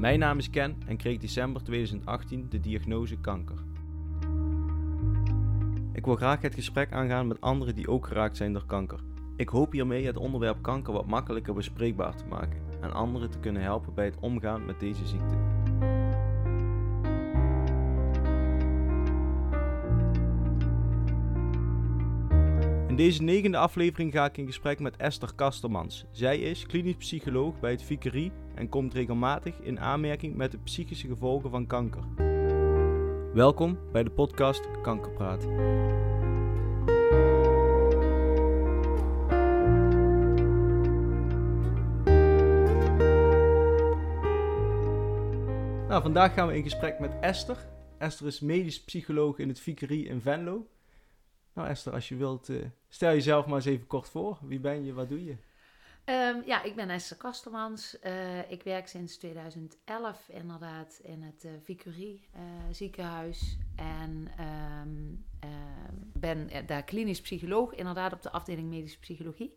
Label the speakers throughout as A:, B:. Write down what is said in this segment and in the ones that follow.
A: Mijn naam is Ken en kreeg december 2018 de diagnose kanker. Ik wil graag het gesprek aangaan met anderen die ook geraakt zijn door kanker. Ik hoop hiermee het onderwerp kanker wat makkelijker bespreekbaar te maken en anderen te kunnen helpen bij het omgaan met deze ziekte. In deze negende aflevering ga ik in gesprek met Esther Kastermans. Zij is klinisch psycholoog bij het Vicarie en komt regelmatig in aanmerking met de psychische gevolgen van kanker. Welkom bij de podcast Kankerpraat. Nou, vandaag gaan we in gesprek met Esther. Esther is medisch psycholoog in het Vicarie in Venlo. Nou Esther, als je wilt, uh, stel jezelf maar eens even kort voor. Wie ben je, wat doe je?
B: Um, ja, ik ben Esther Kastermans. Uh, ik werk sinds 2011 inderdaad in het uh, Vicarie uh, ziekenhuis. En um, ben daar klinisch psycholoog, inderdaad op de afdeling medische psychologie.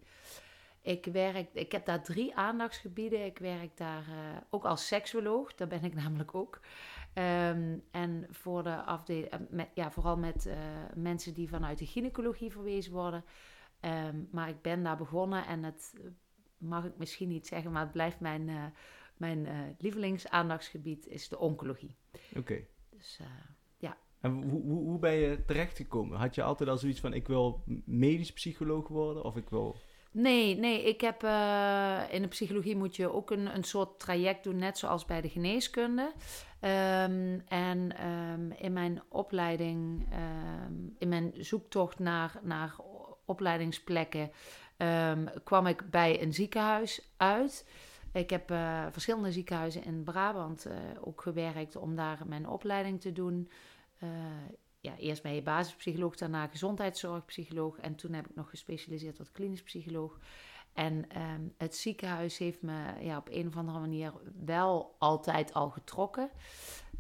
B: Ik, werk, ik heb daar drie aandachtsgebieden. Ik werk daar ook als seksuoloog, daar ben ik namelijk ook. En voor de afdeling, ja, vooral met mensen die vanuit de gynaecologie verwezen worden. Maar ik ben daar begonnen en het mag ik misschien niet zeggen, maar het blijft mijn, uh, mijn uh, lievelingsaandachtsgebied is de oncologie.
A: Oké.
B: Dus uh, ja.
A: En hoe, hoe, hoe ben je terechtgekomen? Had je altijd al zoiets van ik wil medisch psycholoog worden of ik wil...
B: Nee, nee, ik heb in de psychologie moet je ook een, een soort traject doen, net zoals bij de geneeskunde. Um, en um, in mijn opleiding, um, in mijn zoektocht naar, naar opleidingsplekken, um, kwam ik bij een ziekenhuis uit. Ik heb uh, verschillende ziekenhuizen in Brabant uh, ook gewerkt om daar mijn opleiding te doen. Uh, ja, eerst bij je basispsycholoog, daarna gezondheidszorgpsycholoog. En toen heb ik nog gespecialiseerd tot klinisch psycholoog. En um, het ziekenhuis heeft me ja, op een of andere manier wel altijd al getrokken.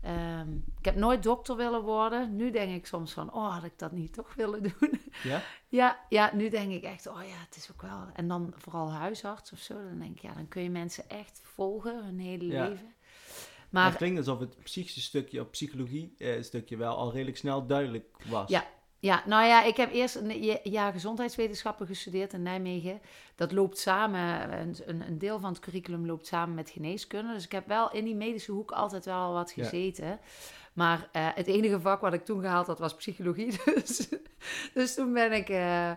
B: Um, ik heb nooit dokter willen worden. Nu denk ik soms van, oh, had ik dat niet toch willen doen?
A: Ja?
B: ja, ja, nu denk ik echt, oh ja, het is ook wel... En dan vooral huisarts of zo. Dan denk ik, ja, dan kun je mensen echt volgen hun hele
A: Ja.
B: leven.
A: Maar
B: Maar
A: het klinkt alsof het psychische stukje of psychologie eh, stukje wel al redelijk snel duidelijk was.
B: Ja. Ja, nou ja, ik heb eerst een ja- jaar gezondheidswetenschappen gestudeerd in Nijmegen. Dat loopt samen, een, een deel van het curriculum loopt samen met geneeskunde. Dus ik heb wel in die medische hoek altijd wel wat
A: Ja.
B: gezeten. Maar eh, het enige vak wat ik toen gehaald had was psychologie. Dus, dus toen ben ik... eh,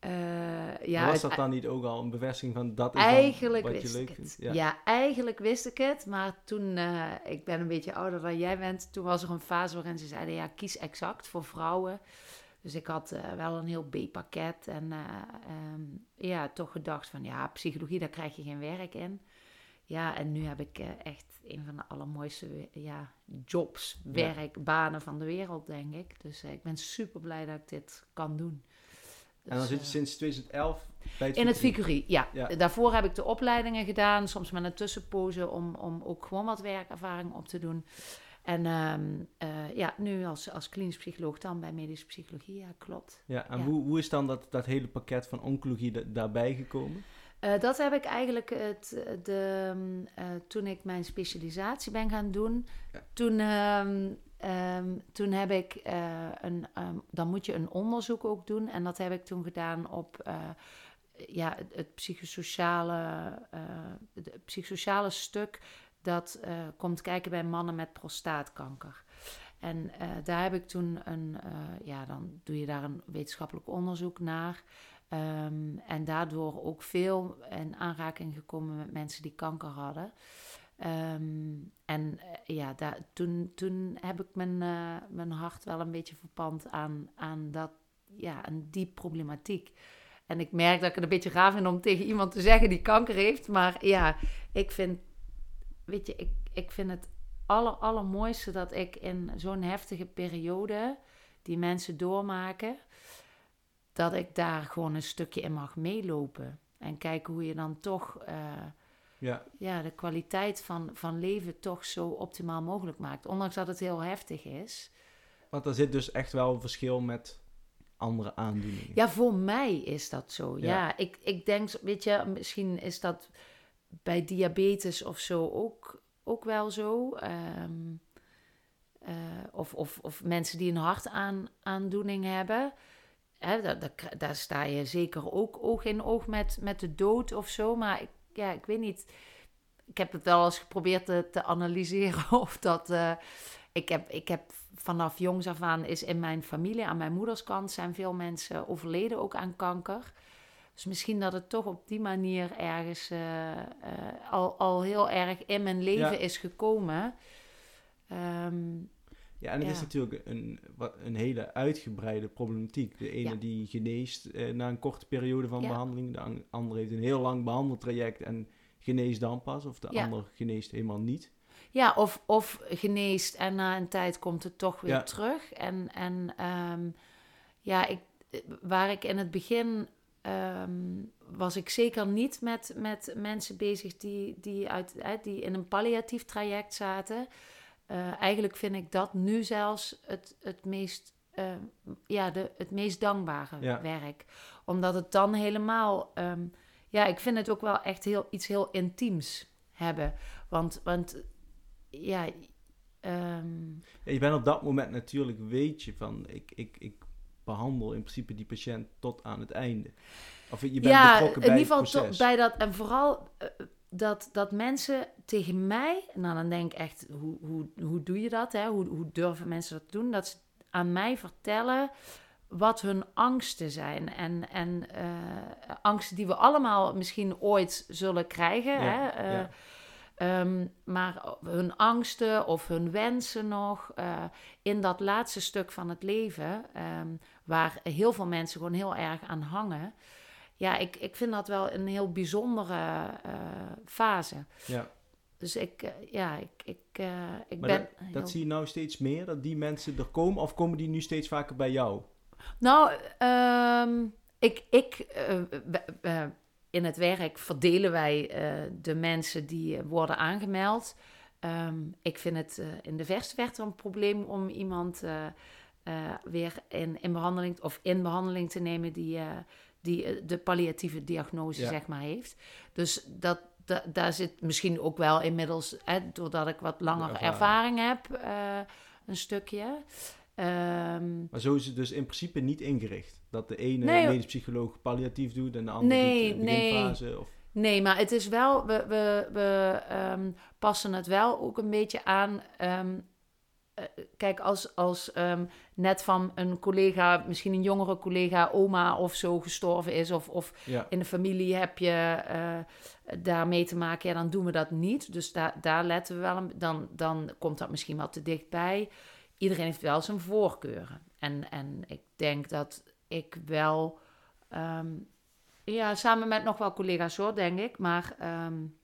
B: eh, ja,
A: was dat dan niet ook al een bevestiging van dat is
B: Eigenlijk
A: wat
B: wist
A: je leuk
B: ik
A: vindt?
B: Ja. eigenlijk wist ik het. Maar toen, eh, ik ben een beetje ouder dan jij bent, toen was er een fase waarin ze zeiden, ja, kies exact voor vrouwen. Dus ik had eh, wel een heel B-pakket en eh, ehm, ja, toch gedacht van, ja, psychologie, daar krijg je geen werk in. Ja, en nu heb ik echt een van de allermooiste ja, jobs,
A: Ja.
B: werk, banen van de wereld, denk ik. Dus ik ben super blij dat ik dit kan doen.
A: En dan
B: Dus,
A: zit je
B: eh,
A: sinds 2011 bij het
B: in het.
A: Vicarie,
B: ja.
A: Ja.
B: Daarvoor heb ik de opleidingen gedaan, soms met een tussenpoze om, om ook gewoon wat werkervaring op te doen. En ehm, eh, ja, nu als, als klinisch psycholoog dan bij medische psychologie, ja, klopt.
A: Ja, en
B: Ja.
A: Hoe, hoe is dan dat, dat hele pakket van oncologie da- daarbij gekomen?
B: Eh, dat heb ik eigenlijk het, de, mm, eh, toen ik mijn specialisatie ben gaan doen.
A: Ja.
B: Toen, ehm, ehm, toen heb ik eh, een, ehm, dan moet je een onderzoek ook doen. En dat heb ik toen gedaan op eh, ja, het, psychosociale, eh, het psychosociale stuk. Dat eh, komt kijken bij mannen met prostaatkanker. En eh, daar heb ik toen een, eh, ja, dan doe je daar een wetenschappelijk onderzoek naar. Ehm, en daardoor ook veel in aanraking gekomen met mensen die kanker hadden. Ehm, en eh, ja, daar, toen, toen heb ik mijn, eh, mijn hart wel een beetje verpand aan, aan, dat, ja, aan die problematiek. En ik merk dat ik het een beetje raar vind om tegen iemand te zeggen die kanker heeft. Maar ja, ik vind, weet je, ik, ik vind het aller, allermooiste dat ik in zo'n heftige periode die mensen doormaken, dat ik daar gewoon een stukje in mag meelopen. En kijken hoe je dan toch eh,
A: Ja,
B: ja, de kwaliteit van, van leven toch zo optimaal mogelijk maakt. Ondanks dat het heel heftig is.
A: want er zit dus echt wel een verschil met andere aandoeningen.
B: Ja, voor mij is dat zo. Ja,
A: Ja.
B: ik, ik denk, weet je, misschien is dat bij diabetes of zo ook ook wel zo. Ehm, eh, of, of, of mensen die een hartaandoening hebben. Hè, daar, daar, daar, sta je zeker ook oog in oog met, met de dood of zo. Maar ik, ja, ik weet niet. Ik heb het wel eens geprobeerd te, te analyseren of dat. Uh, ik, heb, ik heb vanaf jongs af aan is in mijn familie, aan mijn moederskant, zijn veel mensen overleden ook aan kanker. Dus misschien dat het toch op die manier ergens uh, uh, al, al heel erg in mijn leven is gekomen. Um,
A: ja, en het is natuurlijk een, een hele uitgebreide problematiek. De ene die geneest eh, na een korte periode van behandeling, de andere heeft een heel lang behandeltraject en geneest dan pas, of de ander geneest helemaal niet.
B: Ja, of, of geneest en na een tijd komt het toch weer terug. En, en um, ja, ik, waar ik in het begin um, was ik zeker niet met, met mensen bezig die, die, uit, die in een palliatief traject zaten. Uh, eigenlijk vind ik dat nu zelfs het, het meest, uh, ja, de, het meest dankbare ja. werk. Omdat het dan helemaal, um, ja, ik vind het ook wel echt heel, iets heel intiems hebben. Want, want ja, um...
A: ja, je bent op dat moment natuurlijk, weet je van, ik, ik, ik behandel in principe die patiënt tot aan het einde. Of je bent ja, betrokken bij in ieder geval
B: bij dat, en vooral... Dat, dat mensen tegen mij, nou dan denk ik echt, hoe, hoe, hoe doe je dat? Hè? Hoe, hoe durven mensen dat te doen? Dat ze aan mij vertellen wat hun angsten zijn. En, en uh, angsten die we allemaal misschien ooit zullen krijgen. hè? Uh, um, maar hun angsten of hun wensen nog uh, in dat laatste stuk van het leven, um, waar heel veel mensen gewoon heel erg aan hangen ja, ik, ik vind dat wel een heel bijzondere uh, fase. Ja. Dus ik, uh, ja, ik, ik, uh, ik ben...
A: Dat, dat, zie je nou steeds meer, dat die mensen er komen? Of komen die nu steeds vaker bij jou?
B: Nou, um, ik... ik in het werk verdelen wij de mensen die worden aangemeld. Um, ik vind het in de verste verte een probleem om iemand weer in, in behandeling... of in behandeling te nemen die die eh, de palliatieve diagnose, zeg maar, heeft. Dus dat, daar zit misschien ook wel inmiddels, hè, doordat ik wat langer ervaring. heb, uh, een stukje. Um,
A: maar zo is het dus in principe niet ingericht. Dat de ene nee, medisch psycholoog palliatief doet en de andere nee, doet de beginfase. Nee. Of...
B: Nee, maar het is wel, we, we, we um, passen het wel ook een beetje aan um, eh, kijk, als, als um, net van een collega, misschien een jongere collega, oma of zo gestorven is, of, of in de familie heb je uh, daar mee te maken, ja, dan doen we dat niet. Dus daar, daar letten we wel, dan, dan komt dat misschien wel te dichtbij. Iedereen heeft wel zijn voorkeuren. En, en ik denk dat ik wel, um, ja, samen met nog wel collega's hoor, denk ik, maar um,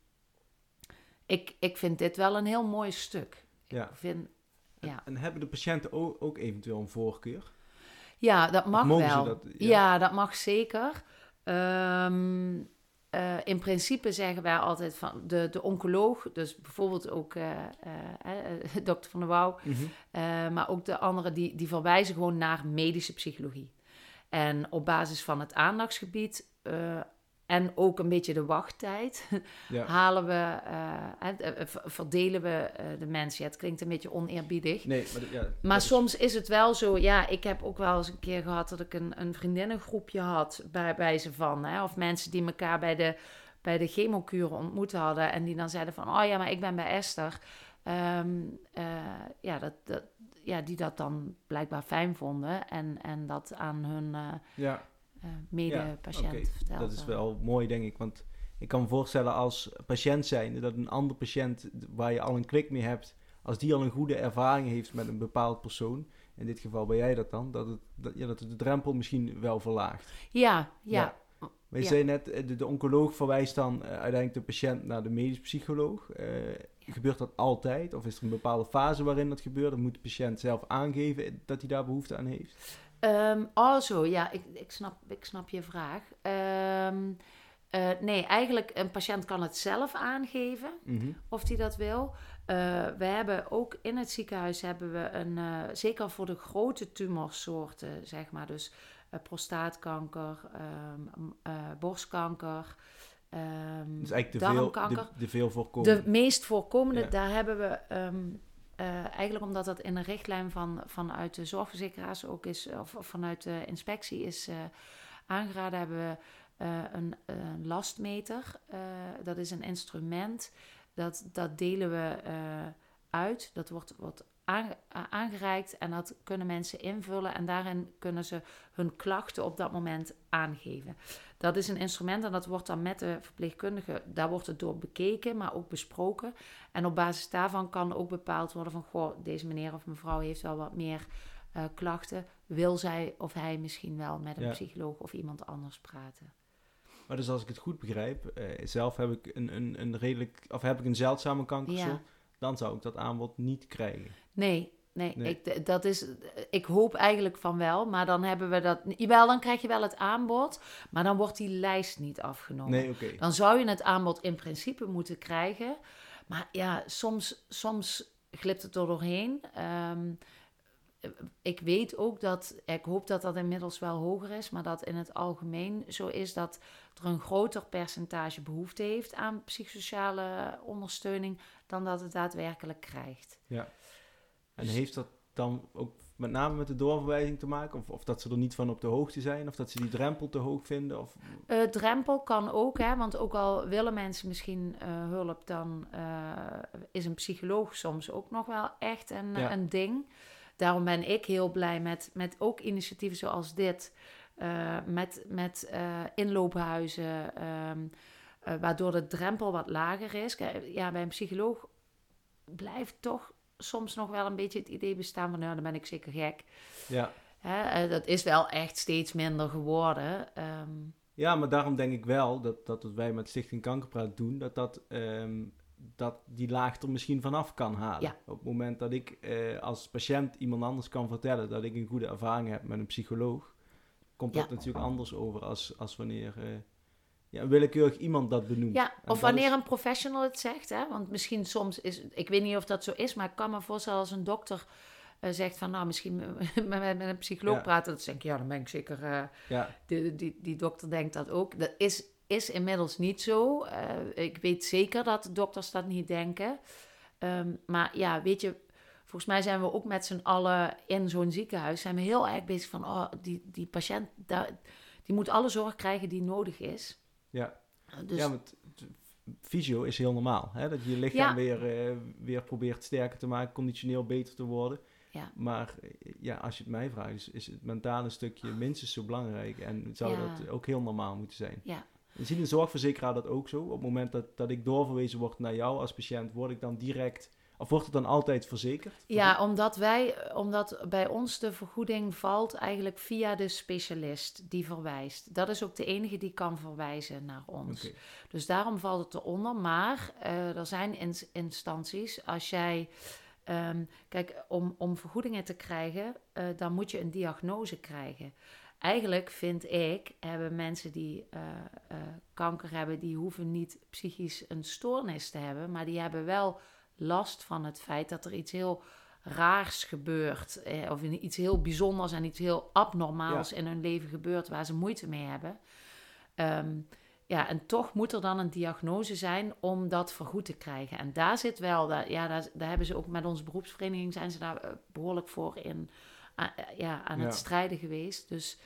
B: ik, ik vind dit wel een heel mooi stuk. Ja. Ik vind
A: ja. En hebben de patiënten ook, ook eventueel een voorkeur?
B: Ja, dat mag wel. Dat, ja? dat mag zeker. Um, uh, in principe zeggen wij altijd van de, de oncoloog, dus bijvoorbeeld ook uh, uh, dokter Van der Wouw, mm -hmm. maar ook de anderen, die, die verwijzen gewoon naar medische psychologie. En op basis van het aandachtsgebied en ook een beetje de wachttijd halen we, uh, verdelen we uh, de mensen. Ja, het klinkt een beetje oneerbiedig. Nee, maar, ja, maar soms is... het wel zo. Ja, ik heb ook wel eens een keer gehad dat ik een, een vriendinnengroepje had bij, bij ze van. Hè, of mensen die elkaar bij de, bij de chemokuren ontmoet hadden. En die dan zeiden van, oh ja, maar ik ben bij Esther. Um, ja, dat, dat, ja, die dat dan blijkbaar fijn vonden. En, en dat aan hun... ja medepatiënt ja,
A: Dat is wel mooi, denk ik. Want ik kan me voorstellen als patiënt zijn dat een andere patiënt waar je al een klik mee hebt, als die al een goede ervaring heeft met een bepaald persoon, in dit geval ben jij dat dan, dat het, dat, ja, dat het de drempel misschien wel verlaagt.
B: Ja, ja.
A: ja. Maar je zei net, eh, de, de, oncoloog verwijst dan uh, uiteindelijk de patiënt naar de medisch psycholoog. Uh, Gebeurt dat altijd? Of is er een bepaalde fase waarin dat gebeurt? Dan moet de patiënt zelf aangeven dat hij daar behoefte aan heeft?
B: Um, oh, zo, ja, ik, ik, snap, ik snap je vraag. Um, uh, nee, eigenlijk een patiënt kan het zelf aangeven mm -hmm. of hij dat wil. Uh, we hebben ook in het ziekenhuis hebben we een, uh, zeker voor de grote tumorsoorten, zeg maar, dus prostaatkanker, um, borstkanker, ehm
A: Dus eigenlijk de veel, de, de veel voorkomende.
B: De meest voorkomende,
A: Ja.
B: daar hebben we ehm, eh, eigenlijk omdat dat in een richtlijn van, vanuit de zorgverzekeraars ook is, of, of vanuit de inspectie is eh, aangeraden, hebben we eh, een, een lastmeter. Eh, dat is een instrument, dat, dat delen we eh, uit. Dat wordt, wordt aangereikt en dat kunnen mensen invullen en daarin kunnen ze hun klachten op dat moment aangeven. Dat is een instrument en dat wordt dan met de verpleegkundige, daar wordt het door bekeken, maar ook besproken. En op basis daarvan kan ook bepaald worden van, goh, deze meneer of mevrouw heeft wel wat meer eh, klachten. Wil zij of hij misschien wel met een
A: Ja.
B: psycholoog of iemand anders praten?
A: Maar dus als ik het goed begrijp, eh, zelf heb ik een, een, een redelijk, of heb ik een zeldzame kankersoort,
B: Ja.
A: dan zou ik dat aanbod niet krijgen.
B: Nee, nee,
A: Nee.
B: Ik, dat is, ik hoop eigenlijk van wel, maar dan hebben we dat. Jawel, dan krijg je wel het aanbod, maar dan wordt die lijst niet afgenomen.
A: Nee, oké.
B: Dan zou je het aanbod in principe moeten krijgen. Maar ja, soms, soms glipt het er doorheen. Ehm, ik weet ook dat, ik hoop dat dat inmiddels wel hoger is, maar dat in het algemeen zo is dat er een groter percentage behoefte heeft aan psychosociale ondersteuning dan dat het daadwerkelijk krijgt.
A: Ja. En heeft dat dan ook met name met de doorverwijzing te maken? Of, of dat ze er niet van op de hoogte zijn? Of dat ze die drempel te hoog vinden? Of...
B: Eh, drempel kan ook, hè, want ook al willen mensen misschien eh, hulp, dan eh, is een psycholoog soms ook nog wel echt een,
A: Ja.
B: een ding. Daarom ben ik heel blij met, met ook initiatieven zoals dit, met, met inloophuizen, ehm, eh, waardoor de drempel wat lager is. Ja, bij een psycholoog blijft toch soms nog wel een beetje het idee bestaan van, nou, dan ben ik zeker gek.
A: Ja.
B: Hè, eh, dat is wel echt steeds minder geworden. Ehm,
A: ja, maar daarom denk ik wel dat, dat wat wij met Stichting Kankerpraat doen, dat, dat, ehm, dat die laag er misschien vanaf kan halen.
B: Ja.
A: Op het moment dat ik eh, als patiënt iemand anders kan vertellen dat ik een goede ervaring heb met een psycholoog, komt dat
B: Ja.
A: natuurlijk anders over als, als wanneer eh, ja, willekeurig iemand dat benoemt.
B: Ja, of wanneer
A: is-
B: een professional het zegt. Hè? Want misschien soms is... Ik weet niet of dat zo is, maar ik kan me voorstellen als een dokter eh, zegt van... Nou, misschien met, met, met een psycholoog
A: Ja.
B: praten. Dat denk ik, ja, dan ben ik zeker... eh,
A: Ja,
B: die, die, die dokter denkt dat ook. Dat is, is inmiddels niet zo. Eh, ik weet zeker dat dokters dat niet denken. Ehm, maar ja, weet je... Volgens mij zijn we ook met z'n allen in zo'n ziekenhuis... zijn we heel erg bezig van... Oh, die, die patiënt, daar, die moet alle zorg krijgen die nodig is.
A: Ja.
B: Dus,
A: ja, want t- fysio is heel normaal. Hè? Dat je lichaam
B: Ja.
A: weer, eh, weer probeert sterker te maken, conditioneel beter te worden.
B: Ja.
A: Maar eh, ja, als je het mij vraagt, is, is het mentale stukje minstens zo belangrijk. En zou
B: Ja.
A: dat ook heel normaal moeten zijn.
B: Ja.
A: Zien een zorgverzekeraar dat ook zo. Op het moment dat, dat ik doorverwezen word naar jou als patiënt, word ik dan direct... Of wordt het dan altijd verzekerd?
B: Ja, omdat wij, omdat bij ons de vergoeding valt eigenlijk via de specialist die verwijst. Dat is ook de enige die kan verwijzen naar ons. Dus daarom valt het eronder. Maar eh, er zijn ins- instanties, als jij. ehm, kijk, om, om vergoedingen te krijgen, eh, dan moet je een diagnose krijgen. Eigenlijk vind ik, hebben mensen die eh, kanker hebben, die hoeven niet psychisch een stoornis te hebben, maar die hebben wel last van het feit dat er iets heel raars gebeurt, eh, of iets heel bijzonders en iets heel abnormaals in hun leven gebeurt waar ze moeite mee hebben. Ehm, ja, en toch moet er dan een diagnose zijn om dat vergoed te krijgen. En daar zit wel, daar, ja, daar, daar hebben ze ook met onze beroepsvereniging zijn ze daar eh, behoorlijk voor in, eh, ja, aan
A: Ja.
B: het strijden geweest. Dus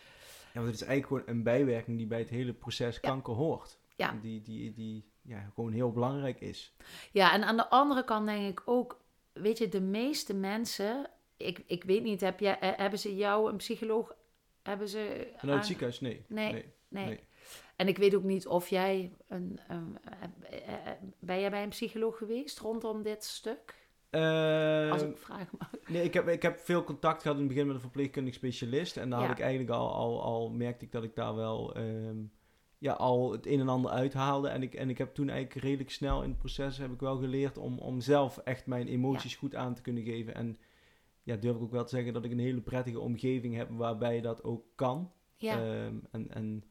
A: Ja, want het is eigenlijk gewoon een bijwerking die bij het hele proces kanker hoort.
B: Ja.
A: Die, die, die ja, gewoon heel belangrijk is.
B: Ja, en aan de andere kant denk ik ook, weet je, de meeste mensen, ik, ik weet niet, heb jij, eh, hebben ze jou een psycholoog, hebben ze...
A: Vanuit
B: aan-
A: het ziekenhuis, nee.
B: Nee,
A: nee.
B: nee.
A: nee.
B: En ik weet ook niet of jij, een, een- eh, eh, ben jij bij een psycholoog geweest rondom dit stuk? Als ik vraag mag.
A: Nee, ik heb, ik heb veel contact gehad in het begin met een verpleegkundig specialist. En daar
B: Ja.
A: had ik eigenlijk al, al, al merkte ik dat ik daar wel ehm, ja, al het een en ander uithaalde. En ik, en ik heb toen eigenlijk redelijk snel in het proces heb ik wel geleerd om, om zelf echt mijn emoties goed aan te kunnen geven. En ja, durf ik ook wel te zeggen dat ik een hele prettige omgeving heb waarbij dat ook kan.
B: Ja,
A: Ehm, en, en,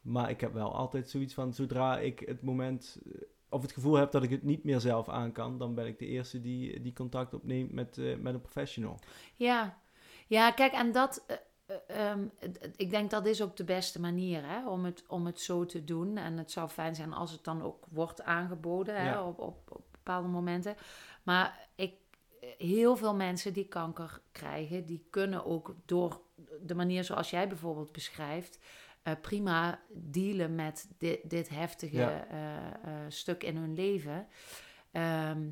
A: maar ik heb wel altijd zoiets van, zodra ik het moment eh, of het gevoel heb dat ik het niet meer zelf aan kan, dan ben ik de eerste die, die contact opneemt met, eh, met een professional.
B: ja. ja, kijk, en dat, eh, eh, ehm, ik denk dat is ook de beste manier hè, om, het, om het zo te doen. En het zou fijn zijn als het dan ook wordt aangeboden hè, op, op, op bepaalde momenten. Maar ik, heel veel mensen die kanker krijgen, die kunnen ook door de manier zoals jij bijvoorbeeld beschrijft, uh, prima dealen met dit, dit heftige eh, eh, stuk in hun leven. Ehm,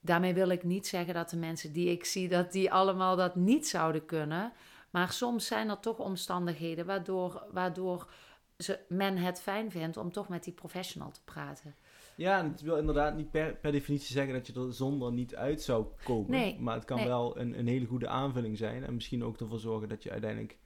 B: daarmee wil ik niet zeggen dat de mensen die ik zie, dat die allemaal dat niet zouden kunnen. Maar soms zijn er toch omstandigheden waardoor, waardoor ze, men het fijn vindt om toch met die professional te praten.
A: Ja, en het wil inderdaad niet per, per definitie zeggen dat je er zonder niet uit zou komen.
B: Nee,
A: maar het kan wel een, een hele goede aanvulling zijn. En misschien ook ervoor zorgen dat je uiteindelijk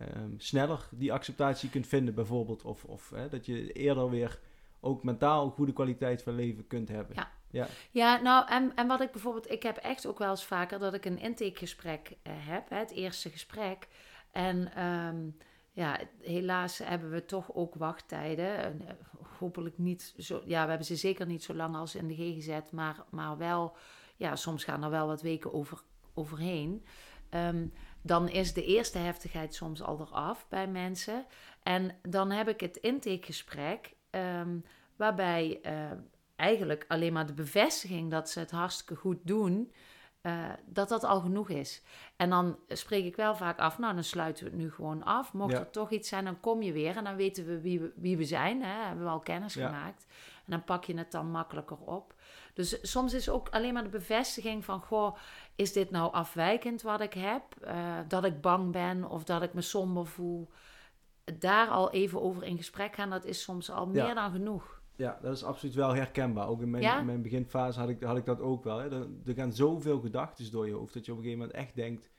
A: um, sneller die acceptatie kunt vinden, bijvoorbeeld. Of, of hè, dat je eerder weer ook mentaal goede kwaliteit van leven kunt hebben.
B: Ja. Ja, ja nou, en, en wat ik bijvoorbeeld, ik heb echt ook wel eens vaker dat ik een intakegesprek uh, heb, hè, het eerste gesprek. En um, ja, helaas hebben we toch ook wachttijden. En, uh, hopelijk niet zo, ja, we hebben ze zeker niet zo lang als in de GGZ, maar, maar wel, ja, soms gaan er wel wat weken over, overheen. Um, dan is de eerste heftigheid soms al eraf bij mensen. En dan heb ik het intakegesprek, um, waarbij uh, eigenlijk alleen maar de bevestiging dat ze het hartstikke goed doen, uh, dat dat al genoeg is. En dan spreek ik wel vaak af, nou dan sluiten we het nu gewoon af. Mocht er toch iets zijn, dan kom je weer en dan weten we wie we, wie we zijn. Hè? Hebben we al kennis ja. gemaakt. En dan pak je het dan makkelijker op. Dus soms is ook alleen maar de bevestiging van, goh, is dit nou afwijkend wat ik heb? Uh, dat ik bang ben of dat ik me somber voel? Daar al even over in gesprek gaan, dat is soms al meer dan genoeg.
A: Ja, dat is absoluut wel herkenbaar. Ook in mijn, ja? in mijn beginfase had ik, had ik dat ook wel. Hè. Er, er gaan zoveel gedachten door je hoofd dat je op een gegeven moment echt denkt: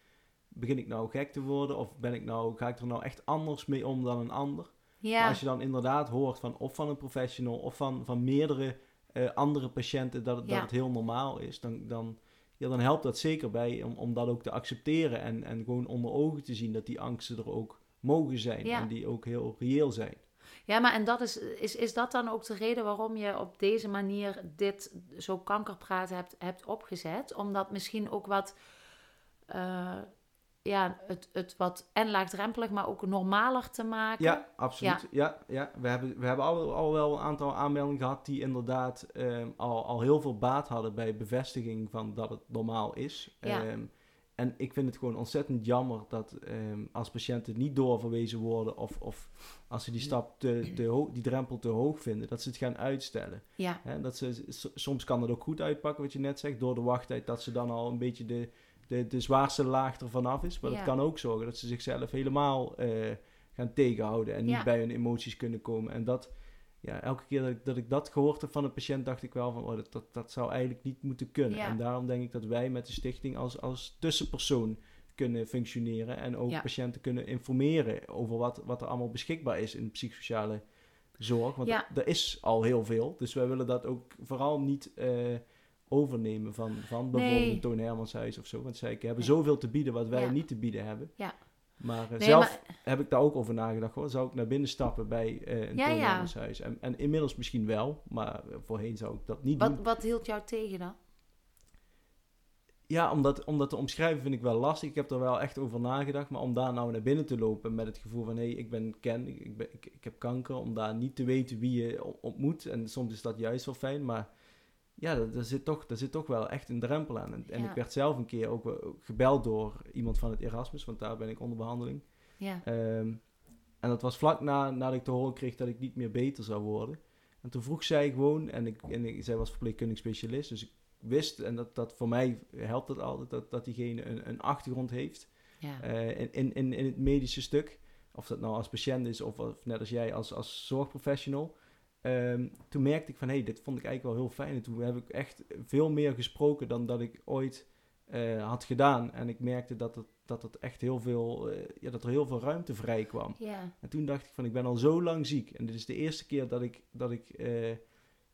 A: begin ik nou gek te worden? Of ben ik nou, ga ik er nou echt anders mee om dan een ander? Ja. Maar als je dan inderdaad hoort van of van een professional of van, van meerdere uh, andere patiënten dat, ja. dat het heel normaal is, dan, dan, ja, dan helpt dat zeker bij om, om dat ook te accepteren en, en gewoon onder ogen te zien dat die angsten er ook mogen zijn ja. en die ook heel reëel zijn.
B: Ja, maar en dat is, is, is dat dan ook de reden waarom je op deze manier dit zo kankerpraat hebt, hebt opgezet? Omdat misschien ook wat uh, ja, het, het wat en laagdrempelig, maar ook normaler te maken.
A: Ja, absoluut. Ja. ja, We hebben, we hebben al, al wel een aantal aanmeldingen gehad die inderdaad um, al, al heel veel baat hadden bij bevestiging van dat het normaal is. Ja. Um, en ik vind het gewoon ontzettend jammer dat um, als patiënten niet doorverwezen worden of, of als ze die stap te, te hoog, die drempel te hoog vinden, dat ze het gaan uitstellen.
B: Ja.
A: He, dat ze, soms kan dat ook goed uitpakken, wat je net zegt, door de wachttijd, dat ze dan al een beetje de, de, de zwaarste laag er vanaf is. Maar ja. dat kan ook zorgen dat ze zichzelf helemaal uh, gaan tegenhouden en niet ja. bij hun emoties kunnen komen. En dat, ja, elke keer dat ik, dat ik dat gehoord heb van een patiënt, dacht ik wel van, oh, dat, dat, dat zou eigenlijk niet moeten kunnen. Ja. En daarom denk ik dat wij met de stichting als, als tussenpersoon kunnen functioneren en ook patiënten kunnen informeren over wat, wat er allemaal beschikbaar is in psychosociale zorg. Want er is al heel veel, dus wij willen dat ook vooral niet... Uh, overnemen van, van bijvoorbeeld nee. Toon Hermanshuis of zo. Want zij hebben zoveel te bieden wat wij niet te bieden hebben.
B: Ja.
A: Maar nee, zelf maar... heb ik daar ook over nagedacht. Hoor. Zou ik naar binnen stappen bij uh, een ja? En, en inmiddels misschien wel, maar voorheen zou ik dat niet
B: wat,
A: doen.
B: Wat hield jou tegen dan?
A: Ja, omdat, omdat te omschrijven vind ik wel lastig. Ik heb er wel echt over nagedacht. Maar om daar nou naar binnen te lopen met het gevoel van... hé, hey, ik ben Ken, ik, ben, ik, ik, heb kanker. Om daar niet te weten wie je ontmoet. En soms is dat juist wel fijn, maar ja, daar zit, toch, daar zit toch wel echt een drempel aan. En, en ik werd zelf een keer ook gebeld door iemand van het Erasmus, want daar ben ik onder behandeling.
B: Ja.
A: Um, en dat was vlak na, nadat ik te horen kreeg dat ik niet meer beter zou worden. En toen vroeg zij gewoon, en, ik, en ik, zij was verpleegkundig specialist, dus ik wist, en dat, dat voor mij helpt het altijd, dat, dat diegene een, een achtergrond heeft
B: ja.
A: uh, in, in, in het medische stuk. Of dat nou als patiënt is of, of net als jij als, als zorgprofessional. Um, toen merkte ik van, hé, hey, dit vond ik eigenlijk wel heel fijn. En toen heb ik echt veel meer gesproken dan dat ik ooit uh, had gedaan. En ik merkte dat het, dat het echt heel veel, uh, ja, dat er heel veel ruimte vrij kwam.
B: Yeah.
A: En toen dacht ik van, ik ben al zo lang ziek. En dit is de eerste keer dat ik, dat ik uh,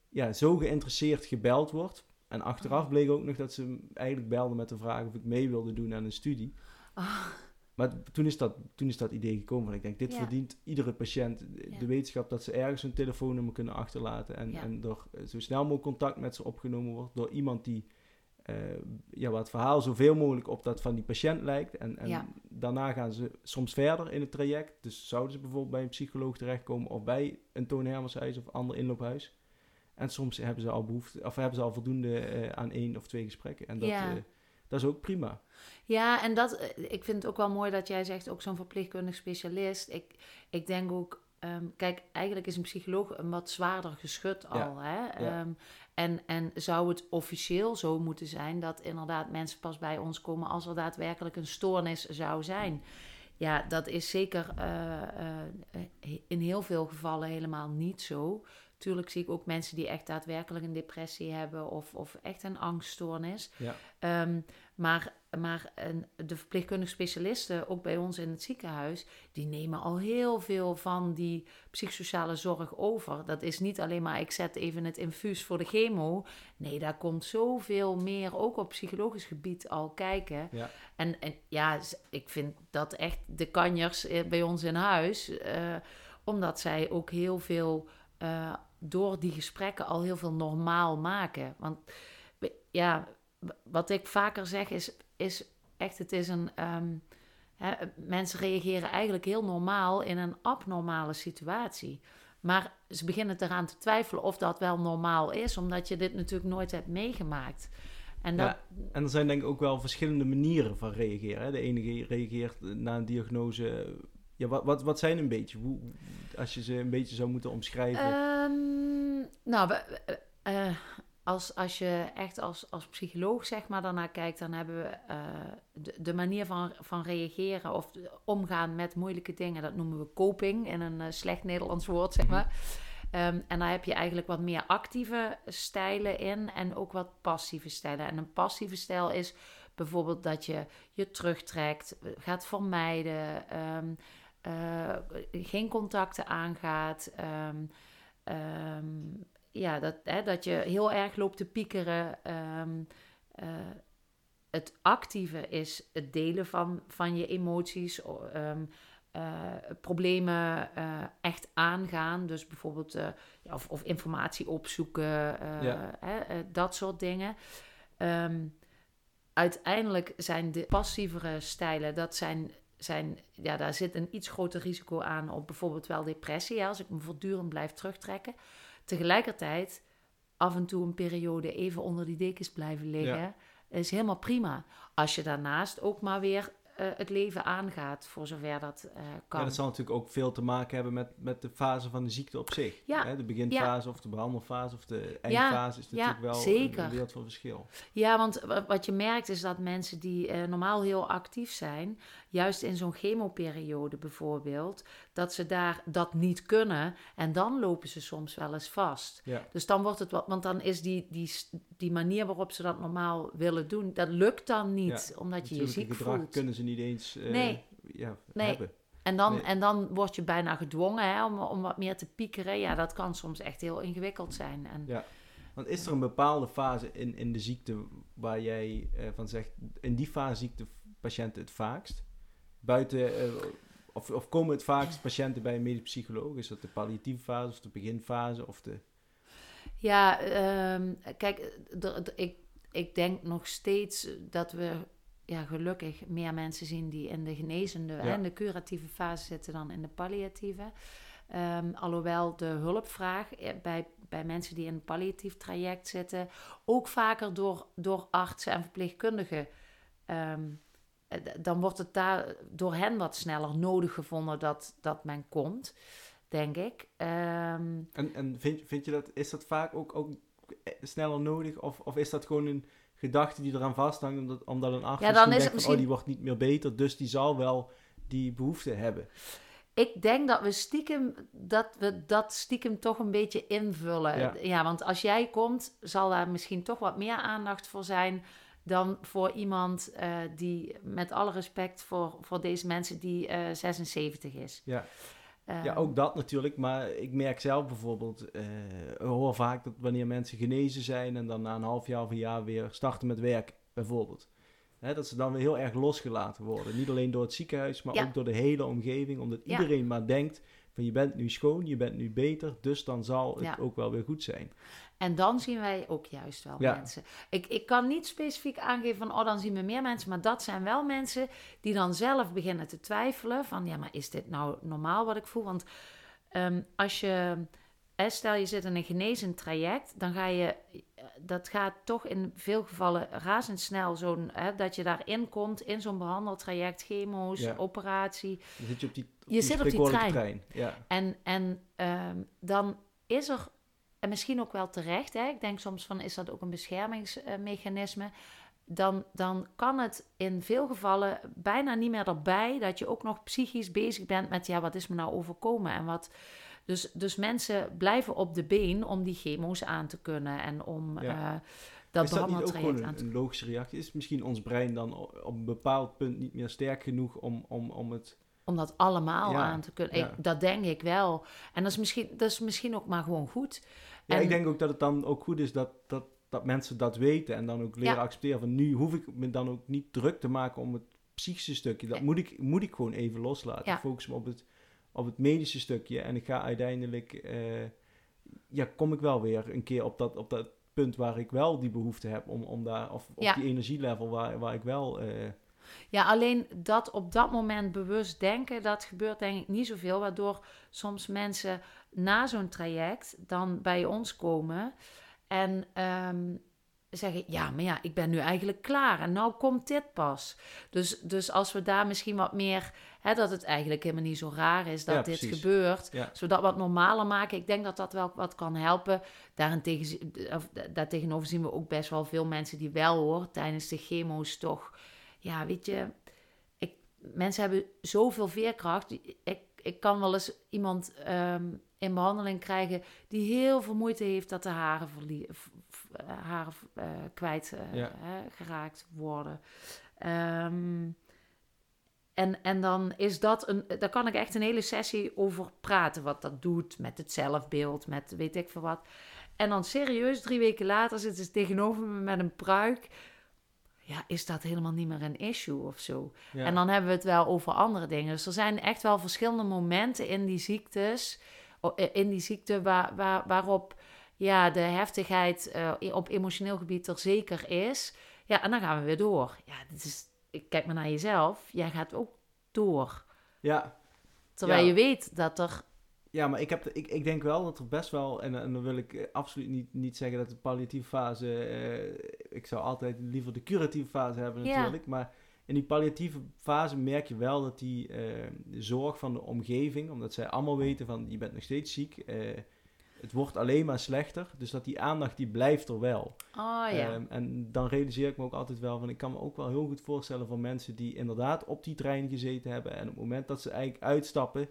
A: ja, zo geïnteresseerd gebeld word. En achteraf bleek ook nog dat ze eigenlijk belden met de vraag of ik mee wilde doen aan een studie.
B: Oh.
A: Maar toen is, dat, toen is dat idee gekomen. Van ik denk, dit ja. verdient iedere patiënt. De ja. wetenschap dat ze ergens hun telefoonnummer kunnen achterlaten. En, ja. en door zo snel mogelijk contact met ze opgenomen wordt. Door iemand die eh, ja, waar het verhaal zoveel mogelijk op dat van die patiënt lijkt. En, en daarna gaan ze soms verder in het traject. Dus zouden ze bijvoorbeeld bij een psycholoog terechtkomen of bij een Toon Hermanshuis of ander inloophuis. En soms hebben ze al behoefte, of hebben ze al voldoende eh, aan één of twee gesprekken. En dat,
B: Ja.
A: Dat is ook prima.
B: Ja, en dat, eh, ik vind het ook wel mooi dat jij zegt, ook zo'n verpleegkundig specialist. Ik, ik denk ook, ehm, kijk, eigenlijk is een psycholoog een wat zwaarder geschut al.
A: Ja,
B: Hè?
A: ja.
B: Ehm, en, en zou het officieel zo moeten zijn dat inderdaad mensen pas bij ons komen als er daadwerkelijk een stoornis zou zijn? Ja, dat is zeker eh, eh, in heel veel gevallen helemaal niet zo. Tuurlijk zie ik ook mensen die echt daadwerkelijk een depressie hebben of, of echt een angststoornis.
A: Ja.
B: Ehm, maar maar een, de verpleegkundige specialisten, ook bij ons in het ziekenhuis, die nemen al heel veel van die psychosociale zorg over. Dat is niet alleen maar ik zet even het infuus voor de chemo. Nee, daar komt zoveel meer, ook op psychologisch gebied, al kijken.
A: Ja.
B: En, en ja, ik vind dat echt de kanjers eh, bij ons in huis, eh, omdat zij ook heel veel eh, door die gesprekken al heel veel normaal maken. Want ja, wat ik vaker zeg is, is echt, het is een. ehm, hè, mensen reageren eigenlijk heel normaal in een abnormale situatie. Maar ze beginnen eraan te twijfelen of dat wel normaal is, omdat je dit natuurlijk nooit hebt meegemaakt. En dat,
A: Ja, en er zijn denk ik ook wel verschillende manieren van reageren. Hè? De ene ge- reageert na een diagnose. Ja, wat, wat, wat zijn een beetje? Hoe, als je ze een beetje zou moeten omschrijven.
B: Ehm, nou, we- eh, als, als je echt als, als psycholoog zeg maar daarnaar kijkt, dan hebben we eh, de, de manier van, van reageren of omgaan met moeilijke dingen, dat noemen we coping in een eh, slecht Nederlands woord, zeg maar. Ehm, en daar heb je eigenlijk wat meer actieve stijlen in en ook wat passieve stijlen. En een passieve stijl is bijvoorbeeld dat je je terugtrekt, gaat vermijden, ehm, eh, geen contacten aangaat. ehm, ehm, ja, dat, hè, dat je heel erg loopt te piekeren. ehm, eh, het actieve is het delen van, van je emoties, eh, problemen echt aangaan. Dus bijvoorbeeld ja, of, of informatie opzoeken,
A: Ja.
B: dat soort dingen. Uiteindelijk zijn de passievere stijlen, dat zijn, zijn, ja, daar zit een iets groter risico aan op bijvoorbeeld wel depressie. als ik me voortdurend blijf terugtrekken. Tegelijkertijd af en toe een periode even onder die dekens blijven liggen,
A: Ja.
B: is helemaal prima. Als je daarnaast ook maar weer eh, het leven aangaat, voor zover dat eh, kan.
A: Ja, dat zal natuurlijk ook veel te maken hebben met, met de fase van de ziekte op zich.
B: Ja.
A: Hè? De beginfase of de behandelfase of de
B: Ja,
A: eindfase is natuurlijk wel
B: zeker.
A: een wereld van verschil.
B: Ja, want wa- wat je merkt is dat mensen die eh, normaal heel actief zijn, juist in zo'n chemoperiode bijvoorbeeld, dat ze daar dat niet kunnen en dan lopen ze soms wel eens vast.
A: Ja.
B: Dus dan wordt het wat, want dan is die, die, die manier waarop ze dat normaal willen doen, dat lukt dan niet,
A: Ja,
B: omdat je je ziek voelt.
A: kunnen ze niet eens eh,
B: Nee.
A: ja,
B: Nee.
A: hebben.
B: En dan,
A: Nee.
B: en dan word je bijna gedwongen hè, om, om wat meer te piekeren. Ja, dat kan soms echt heel ingewikkeld zijn. En,
A: Ja. Want is er een bepaalde fase in, in de ziekte waar jij eh, van zegt, in die fase ziek de patiënten het vaakst? Buiten, eh, of, of komen het vaakst patiënten bij een medisch psycholoog? Is dat de palliatieve fase of de beginfase of de...
B: Ja, ehm, kijk, ik, ik denk nog steeds dat we ja, gelukkig meer mensen zien die in de genezende en de curatieve fase zitten dan in de palliatieve. Ehm, alhoewel de hulpvraag eh, bij, bij mensen die in een palliatief traject zitten ook vaker door, door artsen en verpleegkundigen. ehm, eh, dan wordt het daar door hen wat sneller nodig gevonden dat, dat men komt, denk ik. Ehm,
A: En, en vind, vind je dat, is dat vaak ook, ook eh, sneller nodig? Of, of is dat gewoon een gedachte die eraan vasthangt omdat, omdat een arts
B: Ja, dan is
A: denkt van, oh die wordt niet meer beter, dus die zal wel die behoefte hebben.
B: Ik denk dat we stiekem dat we dat stiekem toch een beetje invullen.
A: Ja.
B: Ja. want als jij komt, zal daar misschien toch wat meer aandacht voor zijn dan voor iemand eh, die, met alle respect voor, voor deze mensen, die eh 76 is.
A: Ja.
B: Eh,
A: Ja, ook dat natuurlijk. Maar ik merk zelf bijvoorbeeld, eh, ik hoor vaak dat wanneer mensen genezen zijn en dan na een half jaar of een jaar weer starten met werk, bijvoorbeeld. Hè, dat ze dan weer heel erg losgelaten worden. Niet alleen door het ziekenhuis, maar
B: Ja.
A: ook door de hele omgeving. Omdat
B: Ja.
A: iedereen maar denkt van je bent nu schoon, je bent nu beter, dus dan zal het
B: Ja.
A: ook wel weer goed zijn.
B: En dan zien wij ook juist wel
A: Ja.
B: mensen. Ik, ik kan niet specifiek aangeven van, oh, dan zien we meer mensen. Maar dat zijn wel mensen die dan zelf beginnen te twijfelen. Van, ja, maar is dit nou normaal wat ik voel? Want ehm, als je, stel je zit in een genezend traject, dan ga je, eh, dat gaat toch in veel gevallen razendsnel. Zo'n, hè, dat je daarin komt, in zo'n behandeltraject, chemo's,
A: Ja.
B: operatie.
A: Dan zit je op die,
B: Je zit op die trein.
A: Ja,
B: En, en ehm, dan is er, en misschien ook wel terecht, hè, ik denk soms van is dat ook een beschermingsmechanisme. Dan, dan kan het in veel gevallen bijna niet meer erbij dat je ook nog psychisch bezig bent met ja, wat is me nou overkomen en wat. Dus, dus mensen blijven op de been om die chemo's aan te kunnen en om
A: Ja.
B: eh, dat
A: is dat niet ook
B: behandeltraject aan
A: een,
B: te
A: een logische reactie? Is misschien ons brein dan op een bepaald punt niet meer sterk genoeg om, om, om het...
B: om dat allemaal
A: Ja,
B: aan te kunnen.
A: ja.
B: Ik, dat denk ik wel. En dat is, misschien, dat is misschien ook maar gewoon goed.
A: Ja,
B: En-
A: ik denk ook dat het dan ook goed is dat, dat, dat mensen dat weten en dan ook leren
B: Ja.
A: accepteren van nu hoef ik me dan ook niet druk te maken om het psychische stukje. Dat moet ik, moet ik gewoon even loslaten.
B: Ja.
A: Ik focus me op het, op het medische stukje en ik ga uiteindelijk, eh, ja, kom ik wel weer een keer op dat, op dat punt waar ik wel die behoefte heb om, om daar, of op
B: Ja.
A: die energielevel waar, waar ik wel... eh,
B: Ja, alleen dat op dat moment bewust denken, dat gebeurt denk ik niet zoveel. Waardoor soms mensen na zo'n traject dan bij ons komen en ehm, zeggen: Ja, maar ja, ik ben nu eigenlijk klaar en nou komt dit pas. Dus, dus als we daar misschien wat meer, hè, dat het eigenlijk helemaal niet zo raar is dat
A: Ja,
B: dit
A: precies.
B: gebeurt,
A: Ja.
B: zodat wat normaler maken. Ik denk dat dat wel wat kan helpen. Daarentegen, of, daartegenover zien we ook best wel veel mensen die wel hoor tijdens de chemo's toch. Ja, weet je, ik, mensen hebben zoveel veerkracht. Ik, ik kan wel eens iemand ehm, in behandeling krijgen die heel veel moeite heeft dat de haren, verlie- eh, haren eh, kwijt eh,
A: Ja.
B: geraakt worden. Ehm, en, en dan is dat een, daar kan ik echt een hele sessie over praten, wat dat doet met het zelfbeeld, met weet ik veel wat. En dan serieus, drie weken later zitten ze tegenover me met een pruik. Ja, is dat helemaal niet meer een issue of zo?
A: ja.
B: En dan hebben we het wel over andere dingen. Dus er zijn echt wel verschillende momenten in die ziektes, in die ziekte waar, waar, waarop ja, de heftigheid eh, op emotioneel gebied er zeker is. Ja, en dan gaan we weer door. Ja, dit is, kijk maar naar jezelf. Jij gaat ook door.
A: ja,
B: Terwijl
A: Ja.
B: je weet dat er...
A: Ja, maar ik, heb, ik, ik denk wel dat er best wel, en, en dan wil ik eh, absoluut niet, niet zeggen dat de palliatieve fase, eh, ik zou altijd liever de curatieve fase hebben
B: Ja.
A: natuurlijk, maar in die palliatieve fase merk je wel dat die de zorg van de omgeving, omdat zij allemaal weten van je bent nog steeds ziek, het wordt alleen maar slechter, dus dat die aandacht die blijft er wel.
B: Oh ja,
A: Ehm, en dan realiseer ik me ook altijd wel van, ik kan me ook wel heel goed voorstellen van mensen die inderdaad op die trein gezeten hebben en op het moment dat ze eigenlijk uitstappen,